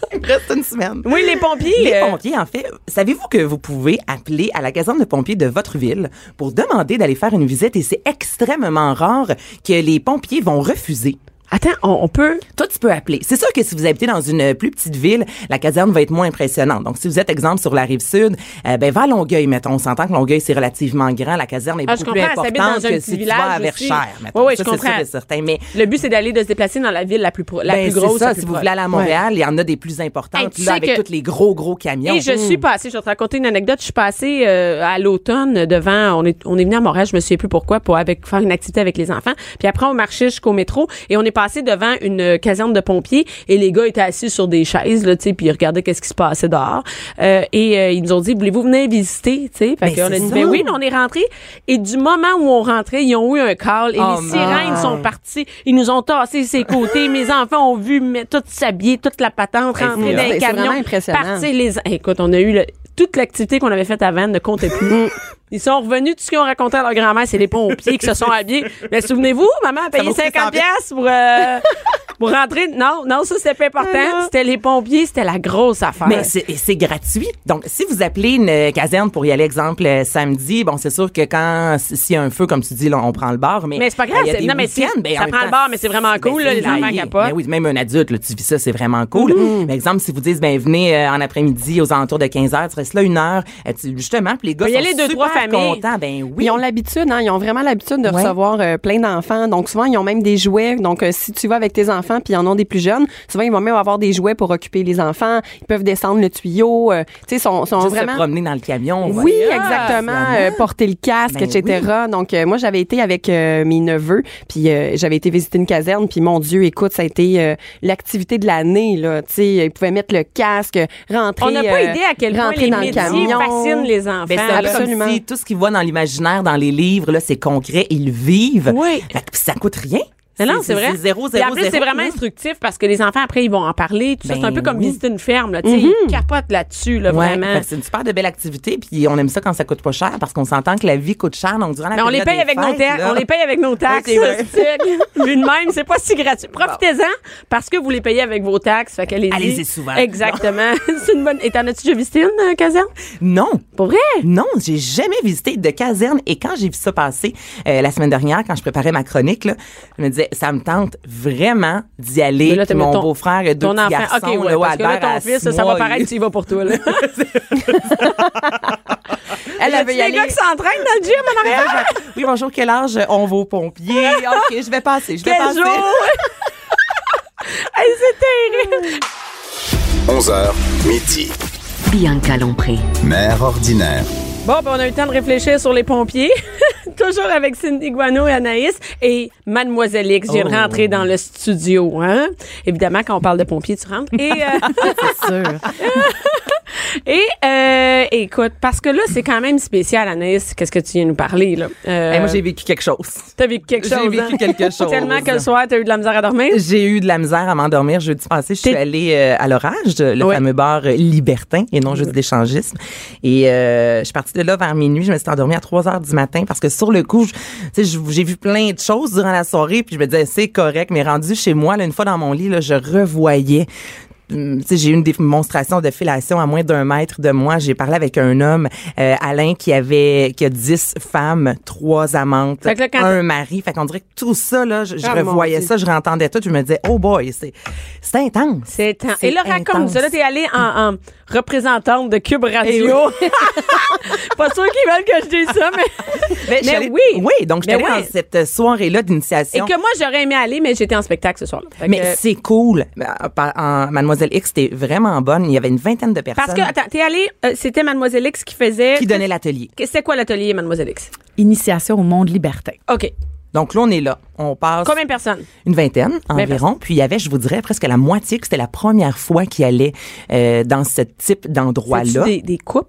Il reste une semaine. Oui, les pompiers. Les euh, pompiers, en fait, savez-vous que vous pouvez appeler à la caserne de pompiers de votre ville pour demander d'aller faire une visite et c'est extrêmement rare que les pompiers vont refuser. Attends, on, on peut. Toi, tu peux appeler. C'est sûr que si vous habitez dans une plus petite ville, la caserne va être moins impressionnante. Donc, si vous êtes, exemple, sur la rive sud, euh, ben, va à Longueuil, mettons. On s'entend que Longueuil, c'est relativement grand. La caserne est Ah, beaucoup plus importante que si tu vas à. Verchères, mettons. Oui, oui, Ça, je c'est sûr comprends. certain. Mais Le but, c'est d'aller de se déplacer dans la ville la plus, pro- la ben, plus grosse. c'est ça. la Si vous voulez aller à Montréal, il y en a des plus importantes, Hey, tu là, sais avec que- tous les gros, gros camions. Et je suis passée, je vais te raconter une anecdote. Je suis passée euh, à l'automne devant, on est, on est venu à Montréal, je me souviens plus pourquoi, pour avec, faire une activité avec les enfants. Puis après, on marchait jusqu'au métro et on est passé devant une euh, caserne de pompiers et les gars étaient assis sur des chaises, là, tu sais, puis ils regardaient qu'est-ce qui se passait dehors. Euh, et euh, ils nous ont dit, voulez-vous venir visiter, tu sais? Fait Ben, qu'on a dit, ben oui, on est rentré. Et du moment où on rentrait, ils ont eu un call et Oh, les sirènes sont parties. Ils nous ont tassé ses côtés. Mes enfants ont vu mais, tout s'habiller, toute la patente Hey, rentrer dans les camions. Partir les écoute on a eu le- toute l'activité qu'on avait faite avant ne comptait plus ils sont revenus tout ce qu'ils ont raconté à leur grand-mère c'est les pompiers qui se sont habillés mais souvenez-vous maman a payé m'a coûté 50 100 pièces pour euh, pour rentrer non non ça c'était pas important c'était les pompiers c'était la grosse affaire Mais c'est gratuit. Donc, si vous appelez une euh, caserne pour y aller, exemple, euh, samedi, bon, c'est sûr que quand, s'il y a un feu, comme tu dis, là, on prend le bar, mais. Mais c'est pas grave, non, mais c'est- week-ends, ben, ça prend le bar, mais c'est vraiment cool, là, les enfants capotent. Ben oui, même un adulte, là, tu vis ça, c'est vraiment cool. Mm-hmm. Mais exemple, si vous dites, ben, venez euh, en après-midi aux alentours de 15 heures, tu restes là une heure, tu- justement, puis les gars y sont deux, super trois ben oui. Ils ont l'habitude, hein, ils ont vraiment l'habitude de Ouais. recevoir euh, plein d'enfants. Donc souvent ils ont même des jouets. Donc euh, si tu vas avec tes enfants puis ils en ont des plus jeunes, souvent ils vont même avoir des jouets pour occuper les enfants. Ils peuvent descendre le tuyau. euh, tu sais, sont, sont Juste vraiment. se promener dans le camion. Oui, voilà. exactement. Euh, porter le casque, Ben etc. Donc, euh, moi, j'avais été avec euh, mes neveux, puis euh, j'avais été visiter une caserne, puis mon Dieu, écoute, ça a été euh, l'activité de l'année, là. Tu sais, ils pouvaient mettre le casque, rentrer. on n'a pas idée à quel point les dans le camion. fascinent les enfants Ben, peu là. Absolument. comme si tout ce qu'ils voient dans l'imaginaire, dans les livres, là, c'est concret, ils vivent. Oui. Fait que ça coûte rien. Non, non, c'est vrai. zéro, zéro, plus, c'est zéro, vraiment instructif parce que les enfants, après, ils vont en parler. Tout ça, c'est un Ben peu comme oui. visiter une ferme, là. Sais, ils capotent là-dessus, là, Ouais, vraiment. c'est une super de belle activité, puis on aime ça quand ça coûte pas cher, parce qu'on s'entend que la vie coûte cher, donc durant la Mais on les paye avec nos taxes. On les paye avec nos taxes. c'est c'est- Vu de même, c'est pas si gratuit. Profitez-en parce que vous les payez avec vos taxes. Fait. Allez-y souvent. Exactement. c'est une bonne. Et t'en as-tu déjà visité une, euh, caserne? Non. Pour vrai? Non, j'ai jamais visité de caserne et quand j'ai vu ça passer euh, la semaine dernière, quand je préparais ma chronique, là, je me disais, ça me tente vraiment d'y aller. Là, mon beau-frère, deux Ton petits enfant. garçons, OK, ouais, là, parce que là, Albert ton fils, ça va paraître tu y vas pour toi, là. Elle avait y aller. gars qui s'entraînent dans le gym en arrière? Oui, bonjour, quel âge on va aux pompiers? OK, je vais passer, je vais Quel passer. jour? hey, c'est terrible. 11h, midi. Bianca Lompré. Mère ordinaire. Bon, ben, on a eu le temps de réfléchir sur les pompiers. Toujours avec Cindy Guano et Anaïs. Et Mademoiselle X vient de Oh. rentrer dans le studio. Hein? Évidemment, quand on parle de pompiers, tu rentres. Et, euh, C'est sûr. et euh, écoute, parce que là, c'est quand même spécial, Anaïs. Qu'est-ce que tu viens nous parler, là? Euh, Hey, moi, j'ai vécu quelque chose. T'as vécu quelque j'ai chose, vécu hein? quelque chose. Tellement que le soir, t'as eu de la misère à dormir? J'ai eu de la misère à m'endormir jeudi passé. Je suis allée euh, à l'orage, le fameux bar euh, libertin et non juste d'échangisme. Et euh, je suis partie de là vers minuit. Je me suis endormie à 3 heures du matin parce que sur le coup, tu sais, j'ai vu plein de choses durant la soirée. Puis je me disais, c'est correct. Mais rendu chez moi, là, une fois dans mon lit, là, je revoyais j'ai eu une démonstration de fellation à moins d'un mètre de moi. J'ai parlé avec un homme, euh, Alain, qui avait qui a dix femmes, trois amantes, là, un mari. Fait qu'on dirait que tout ça, là, je, je Ah, revoyais ça, je entendais tout, je me disais, oh boy, c'est c'est intense. C'est. C'est Et là, raconte intense. ça. Là, t'es allée en, en représentante de Cube Eh Radio. Pas sûr qu'ils veulent que je dise ça, mais. Suis mais oui. Oui, donc allée oui. dans cette soirée-là Et d'initiation. que moi, j'aurais aimé aller, mais j'étais en spectacle ce soir-là. Mais que- c'est cool. Euh, Mademoiselle X, c'était vraiment bonne. Il y avait une vingtaine de personnes Parce que, attends, t'es allée, euh, c'était Mademoiselle X qui faisait. qui donnaient l'atelier. C'était quoi l'atelier, Mademoiselle X? Initiation au monde libertin. OK. Donc là, on est là. On passe Combien de personnes? une vingtaine environ. Puis il y avait, je vous dirais, presque la moitié que c'était la première fois qu'ils allaient euh, dans ce type d'endroit-là. Des, des coupes?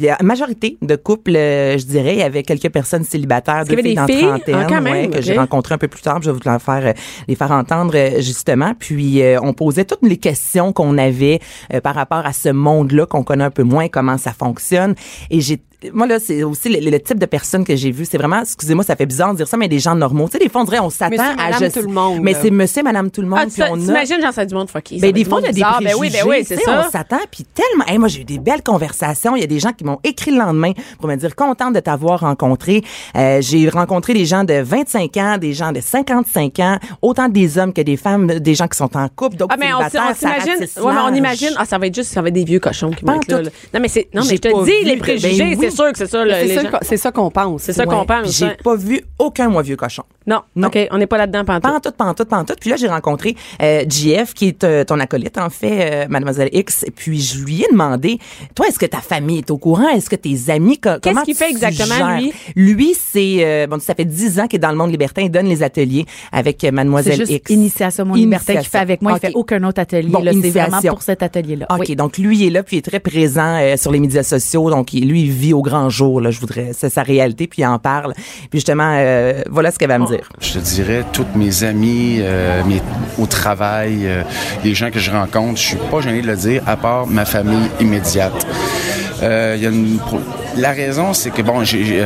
Il y a majorité de couples, euh, je dirais. Il y avait quelques personnes célibataires, deux filles dans filles? trentaine, Ah, quand même, ouais, que ok. j'ai rencontrées un peu plus tard. Je vais vous en faire, euh, les faire entendre euh, justement. Puis euh, on posait toutes les questions qu'on avait euh, par rapport à ce monde-là qu'on connaît un peu moins, comment ça fonctionne. Et j'ai moi là, c'est aussi le, le type de personne que j'ai vu. C'est vraiment, excusez-moi, ça fait bizarre de dire ça, mais des gens normaux. Tu sais, des fois on dirait on s'attend à juste- tout le monde, Mais c'est monsieur, madame, tout le monde. Ah, puis on a- j'en sais du monde fucké. ben, des fois, y a des bizarre. préjugés. Ben oui, ben oui, c'est ça. On s'attend, puis tellement... Hey, moi, j'ai eu des belles conversations. Il y a des gens qui m'ont écrit le lendemain pour me dire « Contente de t'avoir rencontré. Euh, j'ai rencontré des gens de 25 ans, des gens de 55 ans, autant des hommes que des femmes, des gens qui sont en couple, Ah, mais on, on s'imagine, ouais, mais on imagine, ah, ça va être juste, ça va être des vieux cochons qui vont être là. Non, mais c'est, non, mais je te dis, les préjugés, ben. C'est sûr que c'est ça, C'est ça qu'on- pense. C'est ça qu'on pense. J'ai pas vu aucun moi vieux cochon. Non, Non. OK, on n'est pas là-dedans, pantoute. Pantoute, pantoute, pantoute. Puis là, j'ai rencontré euh, JF, qui est euh, ton acolyte, en fait, euh, Mademoiselle X. Et puis, je lui ai demandé, toi, est-ce que ta famille est au courant? Est-ce que tes amis, co- comment qu'il fait exactement, gères? lui? Lui, c'est, euh, bon, ça fait dix ans qu'il est dans le monde libertin. Il donne les ateliers avec C'est Mademoiselle juste X. Initiation monde libertin qui fait avec moi. Ok. Il fait aucun autre atelier. Bon, c'est vraiment pour cet atelier-là. OK, Oui. donc lui il est là puis il est très présent euh, sur les médias sociaux donc lui il vit au grand jour là, je voudrais c'est sa réalité puis il en parle. Puis justement euh, voilà ce qu'elle va me dire. Je te dirais, toutes mes amis, euh, mes, au travail, euh, les gens que je rencontre, je suis pas gêné de le dire, à part ma famille immédiate. Il y a une pro- la raison, c'est que, bon, j'ai...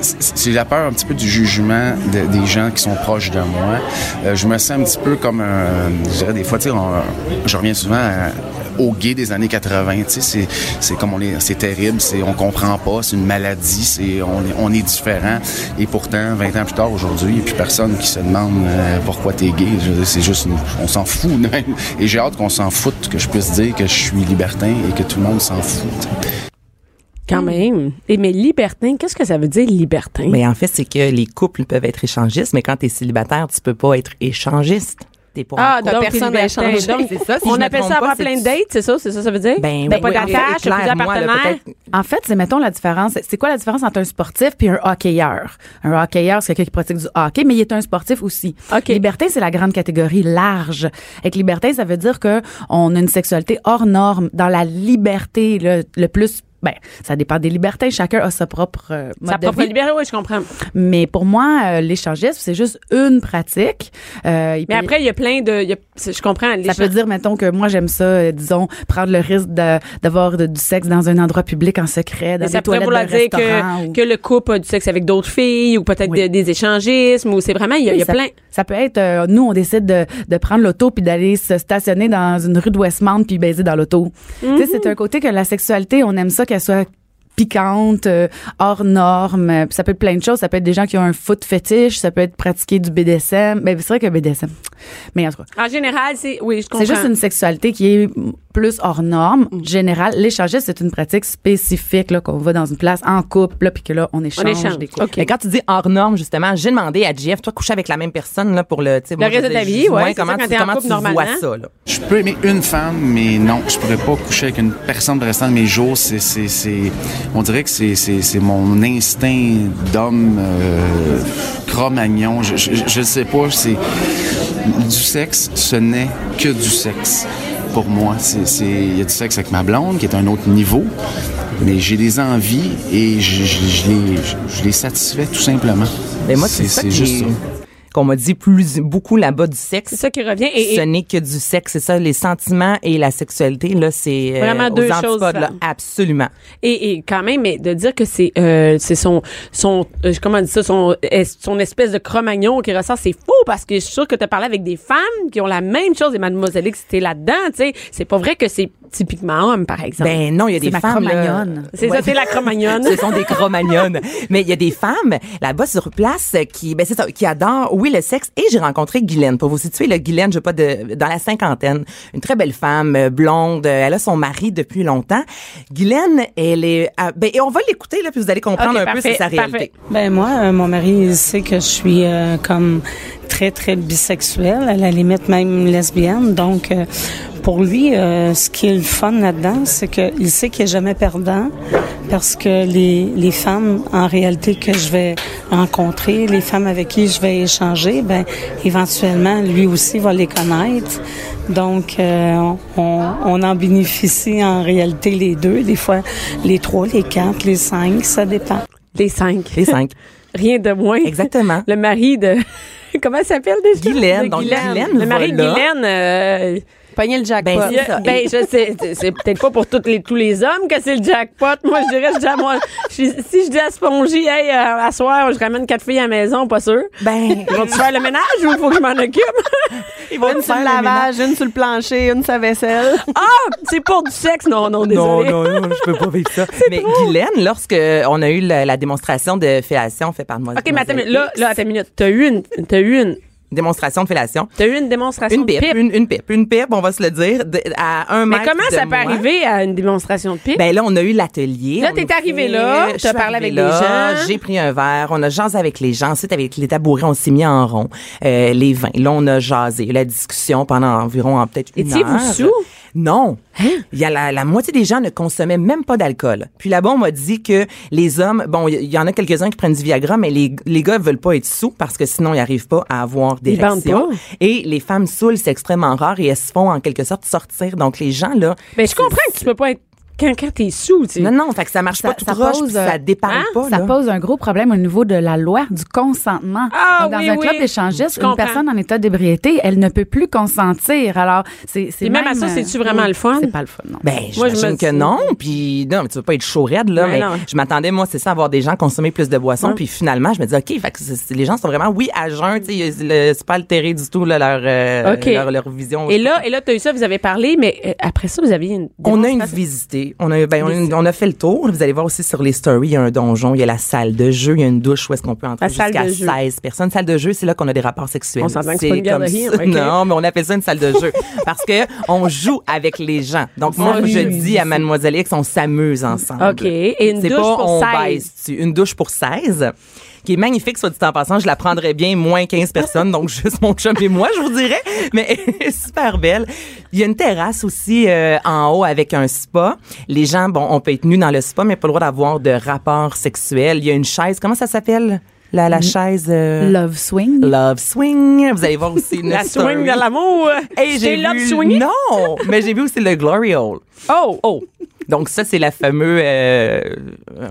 c'est la peur un petit peu du jugement de- des gens qui sont proches de moi. Euh, je me sens un petit peu comme un, je dirais des fois, tu sais, je reviens souvent à- au gay des années 80, tu sais, c'est, c'est comme on est, c'est terrible, c'est, on comprend pas, c'est une maladie, c'est, on est, on est différent. Et pourtant, 20 ans plus tard, aujourd'hui, il n'y a plus personne qui se demande euh, pourquoi t'es gay. Je veux dire, C'est juste, une- on s'en fout même. Et j'ai hâte qu'on s'en foute, que je puisse dire que je suis libertin et que tout le monde s'en fout. Quand même. Et mais libertin, qu'est-ce que ça veut dire libertin? Mais en fait, c'est que les couples peuvent être échangistes, mais quand tu es célibataire, tu peux pas être échangiste. T'es pas en Ah, couple. donc personne. Donc, C'est ça, si on appelle ça avoir plein de dates, c'est ça? C'est ça, ça veut dire? Ben, Ben, oui, pas d'attache, plusieurs clairement, là, partenaires. peut-être- En fait, c'est, mettons, la différence. C'est quoi la différence entre un sportif puis un hockeyeur? Un hockeyeur, c'est quelqu'un qui pratique du hockey, mais il est un sportif aussi. OK. Libertin, c'est la grande catégorie large. Avec libertin, ça veut dire que on a une sexualité hors norme, dans la liberté le, le plus ben, ça dépend des libertés. Chacun a sa propre euh, mode Sa de propre vie. liberté, oui, je comprends. Mais pour moi, euh, l'échangisme, c'est juste une pratique. Euh, il Mais peut- après, il y a plein de. il y a- c'est- je comprends. ça peut dire, mettons, que moi, j'aime ça, euh, disons, prendre le risque d'avoir du sexe dans un endroit public en secret, dans Mais des ça pourrait toilettes vouloir d'un dire que, ou- que le couple a du sexe avec d'autres filles ou peut-être Oui. des échangismes ou c'est vraiment, il y a, il y a ça, plein. Ça peut être, nous, on décide de, de prendre l'auto puis d'aller se stationner dans une rue de Westmount puis baiser dans l'auto. Tu sais, c'est un côté que la sexualité, on aime ça qu'elle soit piquante, euh, hors norme. Euh, Ça peut être plein de choses. Ça peut être des gens qui ont un foot fétiche. Ça peut être pratiquer du BDSM. Ben, c'est vrai que BDSM. Mais en tout cas, En général, c'est. Oui, je comprends. c'est juste une sexualité qui est plus hors norme, générale. L'échangisme, c'est une pratique spécifique, là, qu'on va dans une place en couple, là, puis que là, on échange, échange. des couples. OK. Mais quand tu dis hors norme, justement, j'ai demandé à Jeff, toi, coucher avec la même personne, là, pour le, moi, reste de ta vie, ouais, c'est comment ça, tu, comment couple, tu vois normalement. ça, là? Je peux aimer une femme, mais non, je pourrais pas coucher avec une personne pour le restant de mes jours. C'est, c'est, c'est, on dirait que c'est, c'est, c'est mon instinct d'homme euh, cro-magnon. Je, je, je sais pas, c'est du sexe, ce n'est que du sexe. Pour moi, c'est, il y a du sexe avec ma blonde qui est à un autre niveau, mais j'ai des envies et je, je, je les, je, je les satisfais tout simplement. Mais moi, c'est, ça c'est qui juste ça. Qu'on m'a dit plus, beaucoup là-bas du sexe. C'est ça qui revient. Et, ce n'est que du sexe, c'est ça, les sentiments et la sexualité, là, c'est euh, Vraiment aux deux choses là, absolument. Et, et quand même, mais de dire que c'est euh, c'est son son euh, comment on dit ça son son espèce de cro-magnon qui ressort, c'est faux parce que je suis sûre que tu as parlé avec des femmes qui ont la même chose et mademoiselle X c'était là-dedans, tu sais, c'est pas vrai que c'est typiquement homme par exemple. Ben non, il y a des C'est ma femmes. c'est Ouais. ça, c'est la cro-magnonne. Ce sont des chromagnonnes. Mais il y a des femmes là-bas sur place qui, ben c'est ça, qui adorent, oui, le sexe. Et j'ai rencontré Guylaine. Pour vous situer, le Guylaine, je sais pas de, dans la cinquantaine, une très belle femme, euh, blonde. euh, Elle a son mari depuis longtemps. Guylaine, elle est, ben et on va l'écouter là, puis vous allez comprendre Ok, un parfait, peu c'est sa réalité. parfait. Ben moi, euh, mon mari il sait que je suis euh, comme très très bisexuelle, à la limite même lesbienne. Donc euh, pour lui, euh, ce qui est le fun là-dedans, c'est qu'il sait qu'il est jamais perdant parce que les, les femmes en réalité que je vais rencontrer, les femmes avec qui je vais échanger, ben éventuellement lui aussi va les connaître. Donc euh, on, on en bénéficie en réalité les deux, des fois les trois, les quatre, les cinq, ça dépend. Les cinq. Les cinq. Rien de moins. Exactement. Le mari de comment elle s'appelle déjà? Guylaine. De Donc, Guylaine Le mari de. Guylaine. euh, Le jackpot. Ben, C'est ça. Ben, je sais, c'est- peut-être pas pour toutes les, tous les hommes que c'est le jackpot. Moi, je dirais, je dis à moi, je- si je dis à Spongy, hey, euh, à soir, je ramène quatre filles à la maison, pas sûr. Ben, Ils vont-tu faire le ménage ou il faut que je m'en occupe? ils vont une sur le lavage, une sur le plancher, une sur la vaisselle. Ah, c'est pour du sexe? Non, non, Non, désolé. non, non, je peux pas vivre ça. Mais Guylaine, lorsque on a eu la, la démonstration de fellation faite par moi. OK, mais attends, là, là, attends une minute. T'as eu une, t'as eu une, Démonstration de fellation. t'as eu une démonstration Une de pipe, pipe? une, une pipe, une pipe, on va se le dire, de- à un Mais mètre comment de ça peut arriver à une démonstration de pipe? Ben là, on a eu l'atelier. Là, t'es arrivé là, t'as parlé avec des là, gens. J'ai pris un verre, on a jasé avec les gens. Ensuite, avec les tabourets, on s'est mis en rond. Euh, les vins. Là, on a jasé. La discussion pendant environ en peut-être une Étiez-vous heure. sous? Non. Hein? Il y a la, la moitié des gens ne consommaient même pas d'alcool. Puis là-bas, on m'a dit que les hommes, bon, il y, y en a quelques-uns qui prennent du Viagra, mais les, les gars veulent pas être sous parce que sinon, ils arrivent pas à avoir pas. Et les femmes saoules, c'est extrêmement rare et elles se font en quelque sorte sortir. Donc, les gens, là. Ben, je comprends que tu peux pas être, quand, quand t'es sous, tu sais. Non, non, fait que ça marche Ça- pas tout ça pose, ça euh, déparle hein? pas, Ça là. pose un gros problème au niveau de la loi du consentement. Ah, Donc, dans oui, un oui. club d'échangistes, Je une comprends. personne en état d'ébriété, elle ne peut plus consentir. Alors, c'est c'est Et même à ça, euh, c'est-tu vraiment oui, le fun? C'est pas le fun, non. Ben, Moi, je me que non, puis non, mais tu veux pas être chaud raide, là, Ben mais non. je m'attendais, moi, c'est ça, à voir des gens consommer plus de boissons, puis finalement, je me dis, OK, fait que les gens sont vraiment, oui, à jeun, tu sais, c'est pas altéré du tout, là, leur, euh, leur, leur vision. Et là, et là, t'as eu ça, vous avez parlé, mais euh, après ça, vous aviez une. On a une démonstration. On a, ben, on, a une- on a fait le tour. Vous allez voir aussi sur les stories, il y a un donjon, il y a la salle de jeu, il y a une douche où est-ce qu'on peut entrer jusqu'à de jeu. 16 personnes. Salle de jeu, c'est là qu'on a des rapports sexuels. On s'entend que c'est pas une ok. Non, mais on appelle ça une salle de jeu parce que on joue avec les gens. Donc moi, je dis à Mademoiselle X, on s'amuse ensemble. OK. Et une douche pas pour on 16. baise dessus. Une douche pour 16 qui est magnifique, soit dit en passant. Je la prendrais bien moins 15 personnes, donc juste mon chum et moi, je vous dirais. Mais super belle. Il y a une terrasse aussi euh, en haut avec un spa. Les gens, bon, on peut être nus dans le spa, mais pas le droit d'avoir de rapport sexuel. Il y a une chaise. Comment ça s'appelle? La, la chaise... euh, Love swing. Love swing. Vous allez voir aussi une La story. swing de l'amour. Hey, j'ai love vu, swinging? Non, mais j'ai vu aussi le Glory Hole. Oh! Oh, Donc ça, c'est la fameuse... Euh,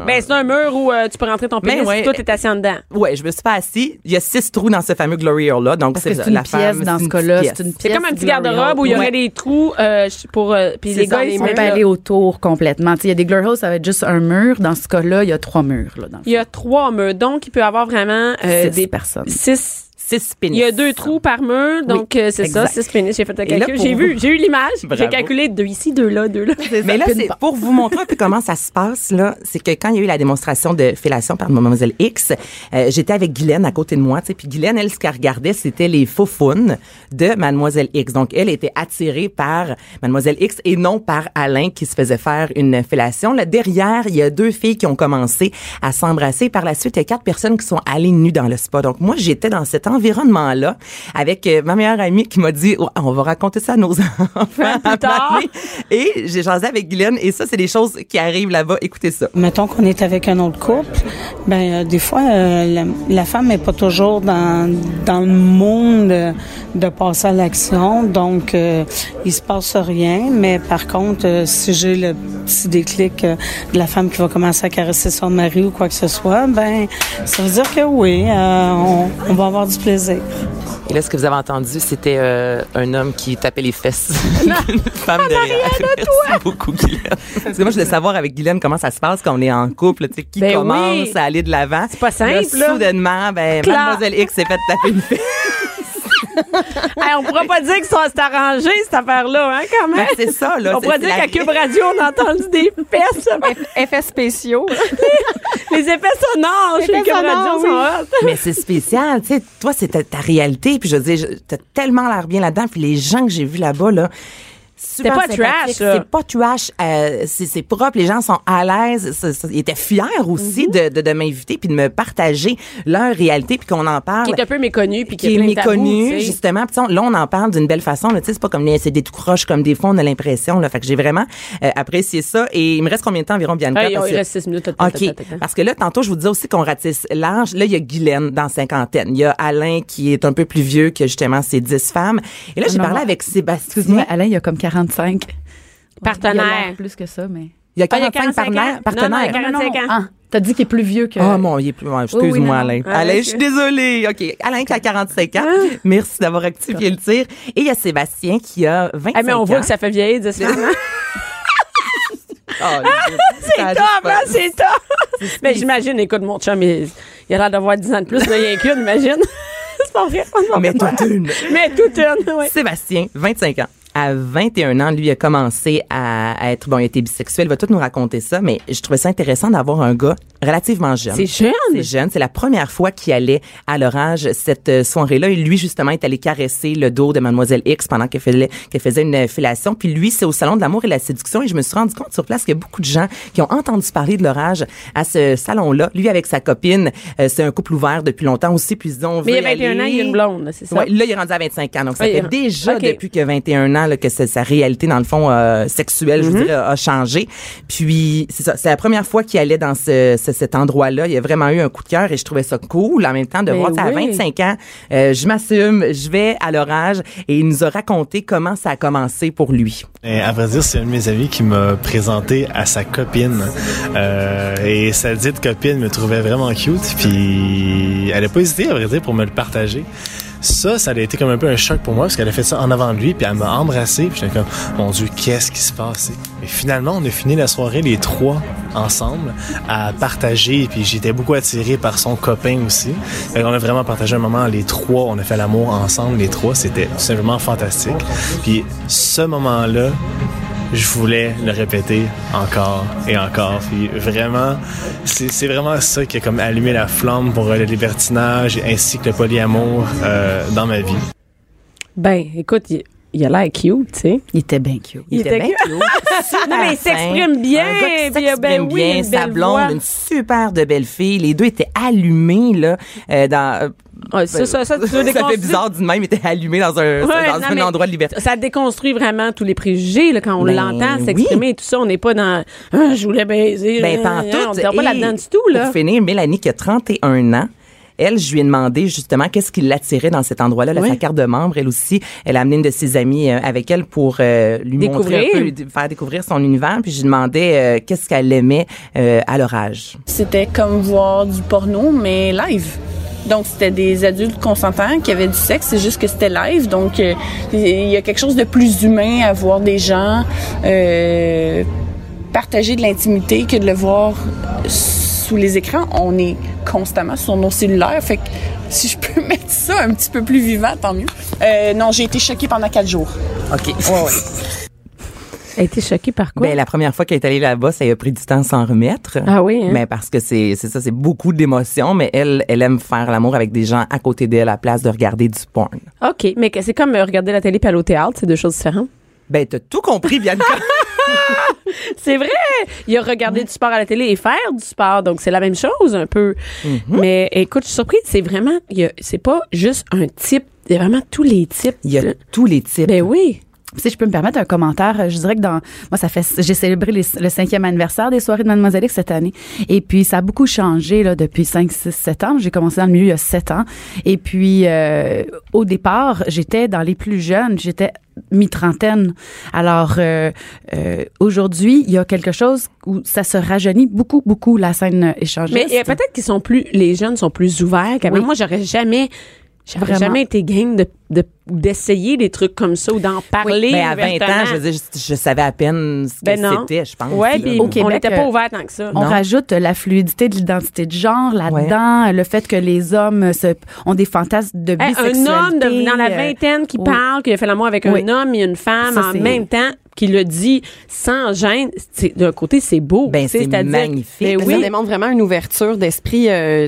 Ben, c'est un mur où euh, tu peux rentrer ton pénis Ben ouais. et toi, t'es assis en dedans. ouais, je me suis pas assis. Il y a six trous dans ce fameux Glory Hole là. Donc c'est c'est une la pièce femme, dans c'est ce cas-là. C'est une C'est pièce comme un petit garde-robe où il y aurait des trous euh, pour. euh, puis C'est les gars, ça, ils là. aller autour complètement. Tu sais, Il y a des glory holes, ça va être juste un mur. Dans ce cas-là, il y a trois murs. Là, dans Il y a trois murs. Donc, il peut y avoir vraiment euh, Six des personnes. Six. Six pénis. Il y a deux trous par mur, donc euh, c'est ça, six pénis. J'ai fait le calcul. J'ai vu, j'ai eu l'image. J'ai calculé deux ici, deux là, deux là. Mais là, c'est pour vous montrer un peu comment ça se passe là, c'est que quand il y a eu la démonstration de fellation par Mademoiselle X, euh, j'étais avec Guylaine à côté de moi, tu sais, puis Guylaine, elle, ce qu'elle regardait, c'était les faux de Mademoiselle X. Donc, elle était attirée par Mademoiselle X et non par Alain qui se faisait faire une fellation. Là, derrière, il y a deux filles qui ont commencé à s'embrasser. Par la suite, il y a quatre personnes qui sont allées nues dans le spa. Donc, moi, j'étais dans cet environnement-là avec euh, ma meilleure amie qui m'a dit, on va raconter ça à nos enfants. Plus tard. Mané. Et j'ai jasé avec Guylaine et ça, c'est des choses qui arrivent là-bas. Écoutez ça. Mettons qu'on est avec un autre couple, ben euh, des fois euh, la, la femme est pas toujours dans dans le monde de, de passer à l'action, donc euh, il se passe rien. Mais par contre, si j'ai le petit déclic de la femme qui va commencer à caresser son mari ou quoi que ce soit, ben ça veut dire que oui, on, on va avoir du plaisir. Et là, ce que vous avez entendu, c'était euh, un homme qui tapait les fesses d'une femme derrière. Merci beaucoup, Guylaine. Parce que moi, je voulais savoir avec Guylaine comment ça se passe quand on est en couple, tu sais, qui Ben commence oui. à aller de l'avant. C'est pas simple, Là, là. soudainement, ben, Claire. Mademoiselle X s'est fait taper une fesse. Hey, on pourra pas dire que ça s'est arrangé, cette affaire-là, hein, quand même. Ben, c'est ça, là. on c'est dire la- qu'à Cube Radio, on a entendu des fesses. Effets spéciaux. Les effets sonores chez Cube Radio sonores, sont oui. hot. Mais c'est spécial, tu sais, toi c'est ta, ta réalité, puis je veux dire, t'as tellement l'air bien là-dedans, puis les gens que j'ai vus là-bas là, super pas trash, c'est pas trash, euh, c'est c'est propre, les gens sont à l'aise, ils étaient fiers aussi Mm-hmm. de, de, de m'inviter puis de me partager leur réalité puis qu'on en parle. Qui est un peu méconnu, puis qui qui est tabous, méconnu, justement. Sais, là, on en parle d'une belle façon. là. Tu sais, c'est pas comme les, c'est des tout croches comme des fois, on a l'impression. Là. Fait que j'ai vraiment euh, apprécié ça. Et il me reste combien de temps environ, Bianca? Hey, Parce il que- reste six minutes. OK. Parce que là, tantôt, je vous disais aussi qu'on ratisse large. Là, il y a Guylaine dans cinquantaine. Il y a Alain qui est un peu plus vieux, qui a justement ses 10 femmes. Et là, j'ai Non, parlé avec Sébastien. Excuse-moi, Alain, il y a comme 45. Partenaire. Il a l'air plus que ça, mais. Il y a Ah, il y a 45 45 ans? partenaires. Non, non, il y a partenaires. 45 ans. Ah, t'as dit qu'il est plus vieux que. Oh mon, il est plus. ouais, Excuse-moi, Oui, oui, non, Alain. Ah, Alain, je suis désolée. OK. Alain qui a 45 ans. Merci d'avoir rectifié le tir. Et il y a Sébastien qui a 25 Ah, mais on voit ans. que ça fait vieillir? Oh, C'est top, hein, c'est top. Mais j'imagine, écoute, mon chum, il, il a l'air d'avoir 10 ans de plus, là, il y a qu'une, imagine. c'est pas vrai. pas Mais toute une. Mais toute une, oui. Sébastien, 25 ans. À 21 ans, lui a commencé à, à être, bon, il était bisexuel, il va tout nous raconter ça, mais je trouvais ça intéressant d'avoir un gars relativement jeune. C'est jeune. C'est jeune. C'est la première fois qu'il allait à l'orage cette euh, soirée-là. Et lui, justement, est allé caresser le dos de Mademoiselle X pendant qu'elle faisait, une fellation. Puis lui, c'est au Salon de l'amour et de la séduction. Et je me suis rendu compte sur place qu'il y a beaucoup de gens qui ont entendu parler de l'orage à ce salon-là. Lui, avec sa copine, euh, c'est un couple ouvert depuis longtemps aussi. Puis ils ont Mais il y a 21 ans, il y a une blonde, c'est ça? Ouais, là, il est rendu à 25 ans. Donc, ça fait déjà depuis que 21 ans là, que sa réalité, dans le fond, euh, sexuelle, vous dirais, a changé. Puis, c'est ça. C'est la première fois qu'il allait dans ce, ce- cet endroit-là. Il a vraiment eu un coup de cœur et je trouvais ça cool. En même temps, de Ben voir ça à oui. 25 ans, euh, je m'assume, je vais à l'orage et il nous a raconté comment ça a commencé pour lui. Et à vrai dire, c'est un de mes amis qui m'a présenté à sa copine. Euh, et sa dite copine me trouvait vraiment cute. Puis elle a pas hésité, à vrai dire, pour me le partager. Ça, ça a été comme un peu un choc pour moi parce qu'elle a fait ça en avant de lui, puis elle m'a embrassé, puis j'étais comme, mon Dieu, qu'est-ce qui se passe? Et finalement, on a fini la soirée, les trois, ensemble, à partager, puis j'étais beaucoup attiré par son copain aussi. Fait on a vraiment partagé un moment, les trois, on a fait l'amour ensemble, les trois, c'était tout simplement fantastique. Puis ce moment-là, je voulais le répéter encore et encore. Puis vraiment, c'est vraiment ça qui a comme allumé la flamme pour euh, le libertinage ainsi que le polyamour euh, dans ma vie. Ben, écoute, il, a l'air cute, tu sais. Il était bien cute. Il était bien cute. Non, mais il s'exprime bien, Un gars qui ben s'exprime oui, bien, une sa belle blonde, voix. une super de belle fille. Les deux étaient allumés, là, euh, dans... Ouais, ça, ça, ça, tu ça fait bizarre d'une même, était allumé dans un, Ouais, dans non, un endroit de liberté. Ça déconstruit vraiment tous les préjugés là, quand on Ben l'entend oui. s'exprimer et tout ça. On n'est pas dans ah, je voulais baiser. Ben, pantoute. On n'est pas là-dedans du tout. Là. Pour finir, Mélanie qui a 31 ans, elle, je lui ai demandé justement qu'est-ce qui l'attirait dans cet endroit-là, sa carte de membre. Elle aussi, elle a amené une de ses amies euh, avec elle pour euh, lui Découvrir. montrer un peu, lui faire découvrir son univers. Puis je lui demandais euh, qu'est-ce qu'elle aimait euh, à leur âge. C'était comme voir du porno, mais live. Donc, c'était des adultes consentants qui avaient du sexe, c'est juste que c'était live. Donc, euh, il y a quelque chose de plus humain à voir des gens euh, partager de l'intimité que de le voir sous les écrans. On est constamment sur nos cellulaires. Fait que si je peux mettre ça un petit peu plus vivant, tant mieux. Euh, non, j'ai été choquée pendant quatre jours. OK. Elle a été choquée par quoi? Ben, la première fois qu'elle est allée là-bas, ça lui a pris du temps à s'en remettre. Ah oui, hein? Mais parce que c'est c'est ça, c'est beaucoup d'émotions, mais elle, elle aime faire l'amour avec des gens à côté d'elle à la place de regarder du porn. OK, mais c'est comme euh, regarder la télé puis aller au théâtre, c'est deux choses différentes. Ben, t'as tout compris, Bianca. C'est vrai! Il y a regarder du sport à la télé et faire du sport, donc c'est la même chose un peu. Mais écoute, je suis surprise, c'est vraiment, il y a- c'est pas juste un type, il y a vraiment tous les types. Il y a tous les types. Ben oui. Si je peux me permettre un commentaire, je dirais que dans moi ça fait j'ai célébré les- le cinquième anniversaire des soirées de Mademoiselle X cette année et puis ça a beaucoup changé là depuis 5 6 7 ans, j'ai commencé dans le milieu il y a 7 ans et puis euh, au départ, j'étais dans les plus jeunes, j'étais mi-trentaine. Alors euh, euh, aujourd'hui, il y a quelque chose où ça se rajeunit beaucoup beaucoup la scène échangiste. Mais peut-être qu'ils sont plus, les jeunes sont plus ouverts. Oui. Moi, j'aurais jamais, j'aurais Vraiment. jamais été game de, de- d'essayer des trucs comme ça ou d'en parler. Mais à 20 ans, je veux dire, je, je savais à peine ce que Ben non. c'était, je pense. Ouais, là. puis Au on n'était pas euh, ouvert tant que ça. On Non. rajoute la fluidité de l'identité de genre là-dedans, le fait que les hommes se, ont des fantasmes de Hey, bisexualité. un homme de- dans la euh, vingtaine qui oui. parle, qui a fait l'amour avec Oui. un homme et une femme Ça, en c'est- même temps, qui le dit sans gêne, c'est- d'un côté, c'est beau. Ben, c'est magnifique. Ben Mais oui. Ça démontre vraiment une ouverture d'esprit euh,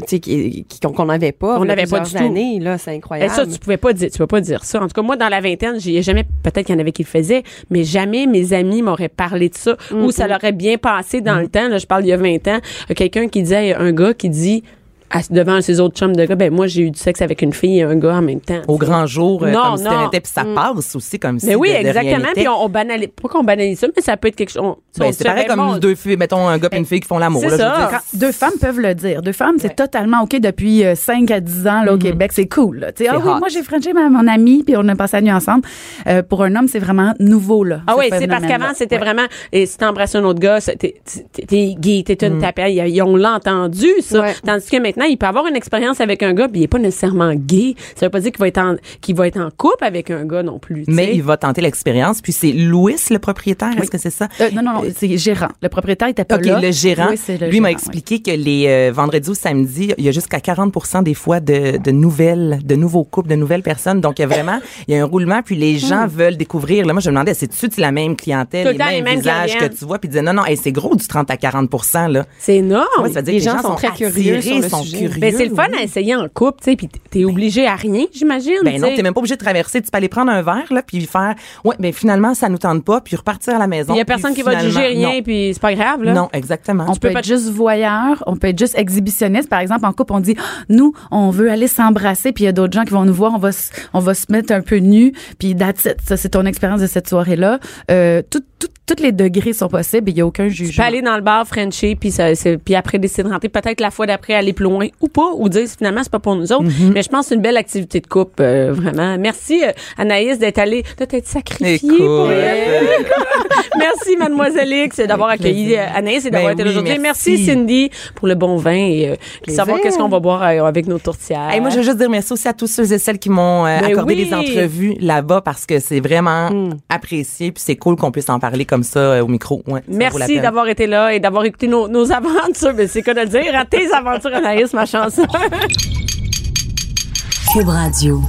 qu'on n'avait pas. On n'avait pas du tout. là, c'est Eh, incroyable. ça, tu pouvais pas dire, tu peux pas dire ça. En tout cas, moi, dans la vingtaine, j'ai jamais, peut-être qu'il y en avait qui le faisaient, mais jamais mes amis m'auraient parlé de ça ou ça leur aurait bien passé dans le temps. Là, je parle il y a 20 ans. euh, Quelqu'un qui disait, un gars qui dit, à- devant ses autres chums de gars, ben, moi, j'ai eu du sexe avec une fille et un gars en même temps. Au grand jour, euh, Non, comme si non. puis ça passe aussi comme si Mais oui, de- de rien exactement. Puis on, on banalise, pas qu'on banalise ça, mais ça peut être quelque chose. Ben, c'est pareil comme deux filles, mettons un gars et une fille qui font l'amour. c'est là, je veux ça. dire. Quand deux femmes peuvent le dire. Deux femmes, c'est totalement OK depuis euh, 5 à 10 ans là, au Québec. C'est cool. Là. Tu sais, C'est Ah oui, moi, j'ai frenché ma, mon ami, puis on a passé la nuit ensemble. Euh, pour un homme, c'est vraiment nouveau. Là, Ah oui, c'est parce qu'avant, c'était vraiment, et si t'embrasses un autre gars, t'es t'es- t'es gay, t'es une tapette. Ils, ils ont l'entendu, ça. Tandis que maintenant, il peut avoir une expérience avec un gars, puis il est pas nécessairement gay. Ça veut pas dire qu'il va être en, qu'il va être en couple avec un gars non plus. Mais il va tenter l'expérience. Puis c'est Louis, le propriétaire, est-ce que c'est ça? Euh, non, non, non, c'est gérant. Le propriétaire était pas OK, là. le gérant, Oui, c'est le lui m'a expliqué que les euh, vendredis ou samedis, il y a jusqu'à 40% des fois de, de nouvelles, de nouveaux couples, de nouvelles personnes. Donc, il y a vraiment, il y a un roulement, puis les gens veulent découvrir. Là, moi, je me demandais, c'est-tu la même clientèle, Tout le les mêmes les mêmes visages que tu vois? Puis il disait, non, non, hey, c'est gros du 30 à 40 là. C'est énorme. Ouais, ça veut dire Les que gens sont très curieux attirés, sur le sont sujet. Curieux. Ben, c'est le fun oui. à essayer en couple, tu sais, puis t'es obligé à rien, j'imagine. Ben tu non, t'es même pas obligé de traverser. Tu peux aller prendre un verre, là, puis faire, ouais, ben finalement, ça nous tente pas, puis repartir à la maison. Il y a personne qui va juger rien, puis c'est pas grave, là. Non, exactement. On Tu peut être juste voyeur, on peut être juste exhibitionniste. Par exemple, en couple, on dit, nous, on veut aller s'embrasser, puis il y a d'autres gens qui vont nous voir, on va, se- on va se mettre un peu nus, puis that's it. Ça, c'est ton expérience de cette soirée-là. Euh, tout, tout, tous les degrés sont possibles, il y a aucun Tu jugement. peux aller dans le bar Frenchie, puis ça, puis après décider de rentrer, peut-être la fois d'après aller plus loin ou pas, ou dire finalement c'est pas pour nous autres. Mm-hmm. Mais je pense que c'est une belle activité de couple, euh, vraiment. Merci euh, Anaïs d'être allée, de t'être sacrifiée Écoute, pour elle. Merci Mademoiselle X d'avoir Avec accueilli plaisir. euh, Anaïs et d'avoir Ben été là oui, aujourd'hui. Merci. merci. Cindy pour le bon vin et euh, savoir qu'est-ce qu'on va boire euh, avec nos tourtières. Hey, moi, je veux juste dire merci aussi à tous ceux et celles qui m'ont euh, Ben accordé oui. des entrevues là-bas parce que c'est vraiment apprécié puis c'est cool qu'on puisse en parler comme ça euh, au micro. Ouais, Merci d'avoir été là et d'avoir écouté nos, nos aventures. Mais c'est quoi de le dire? À tes aventures, Anaïs, ma chanson. Cube Radio.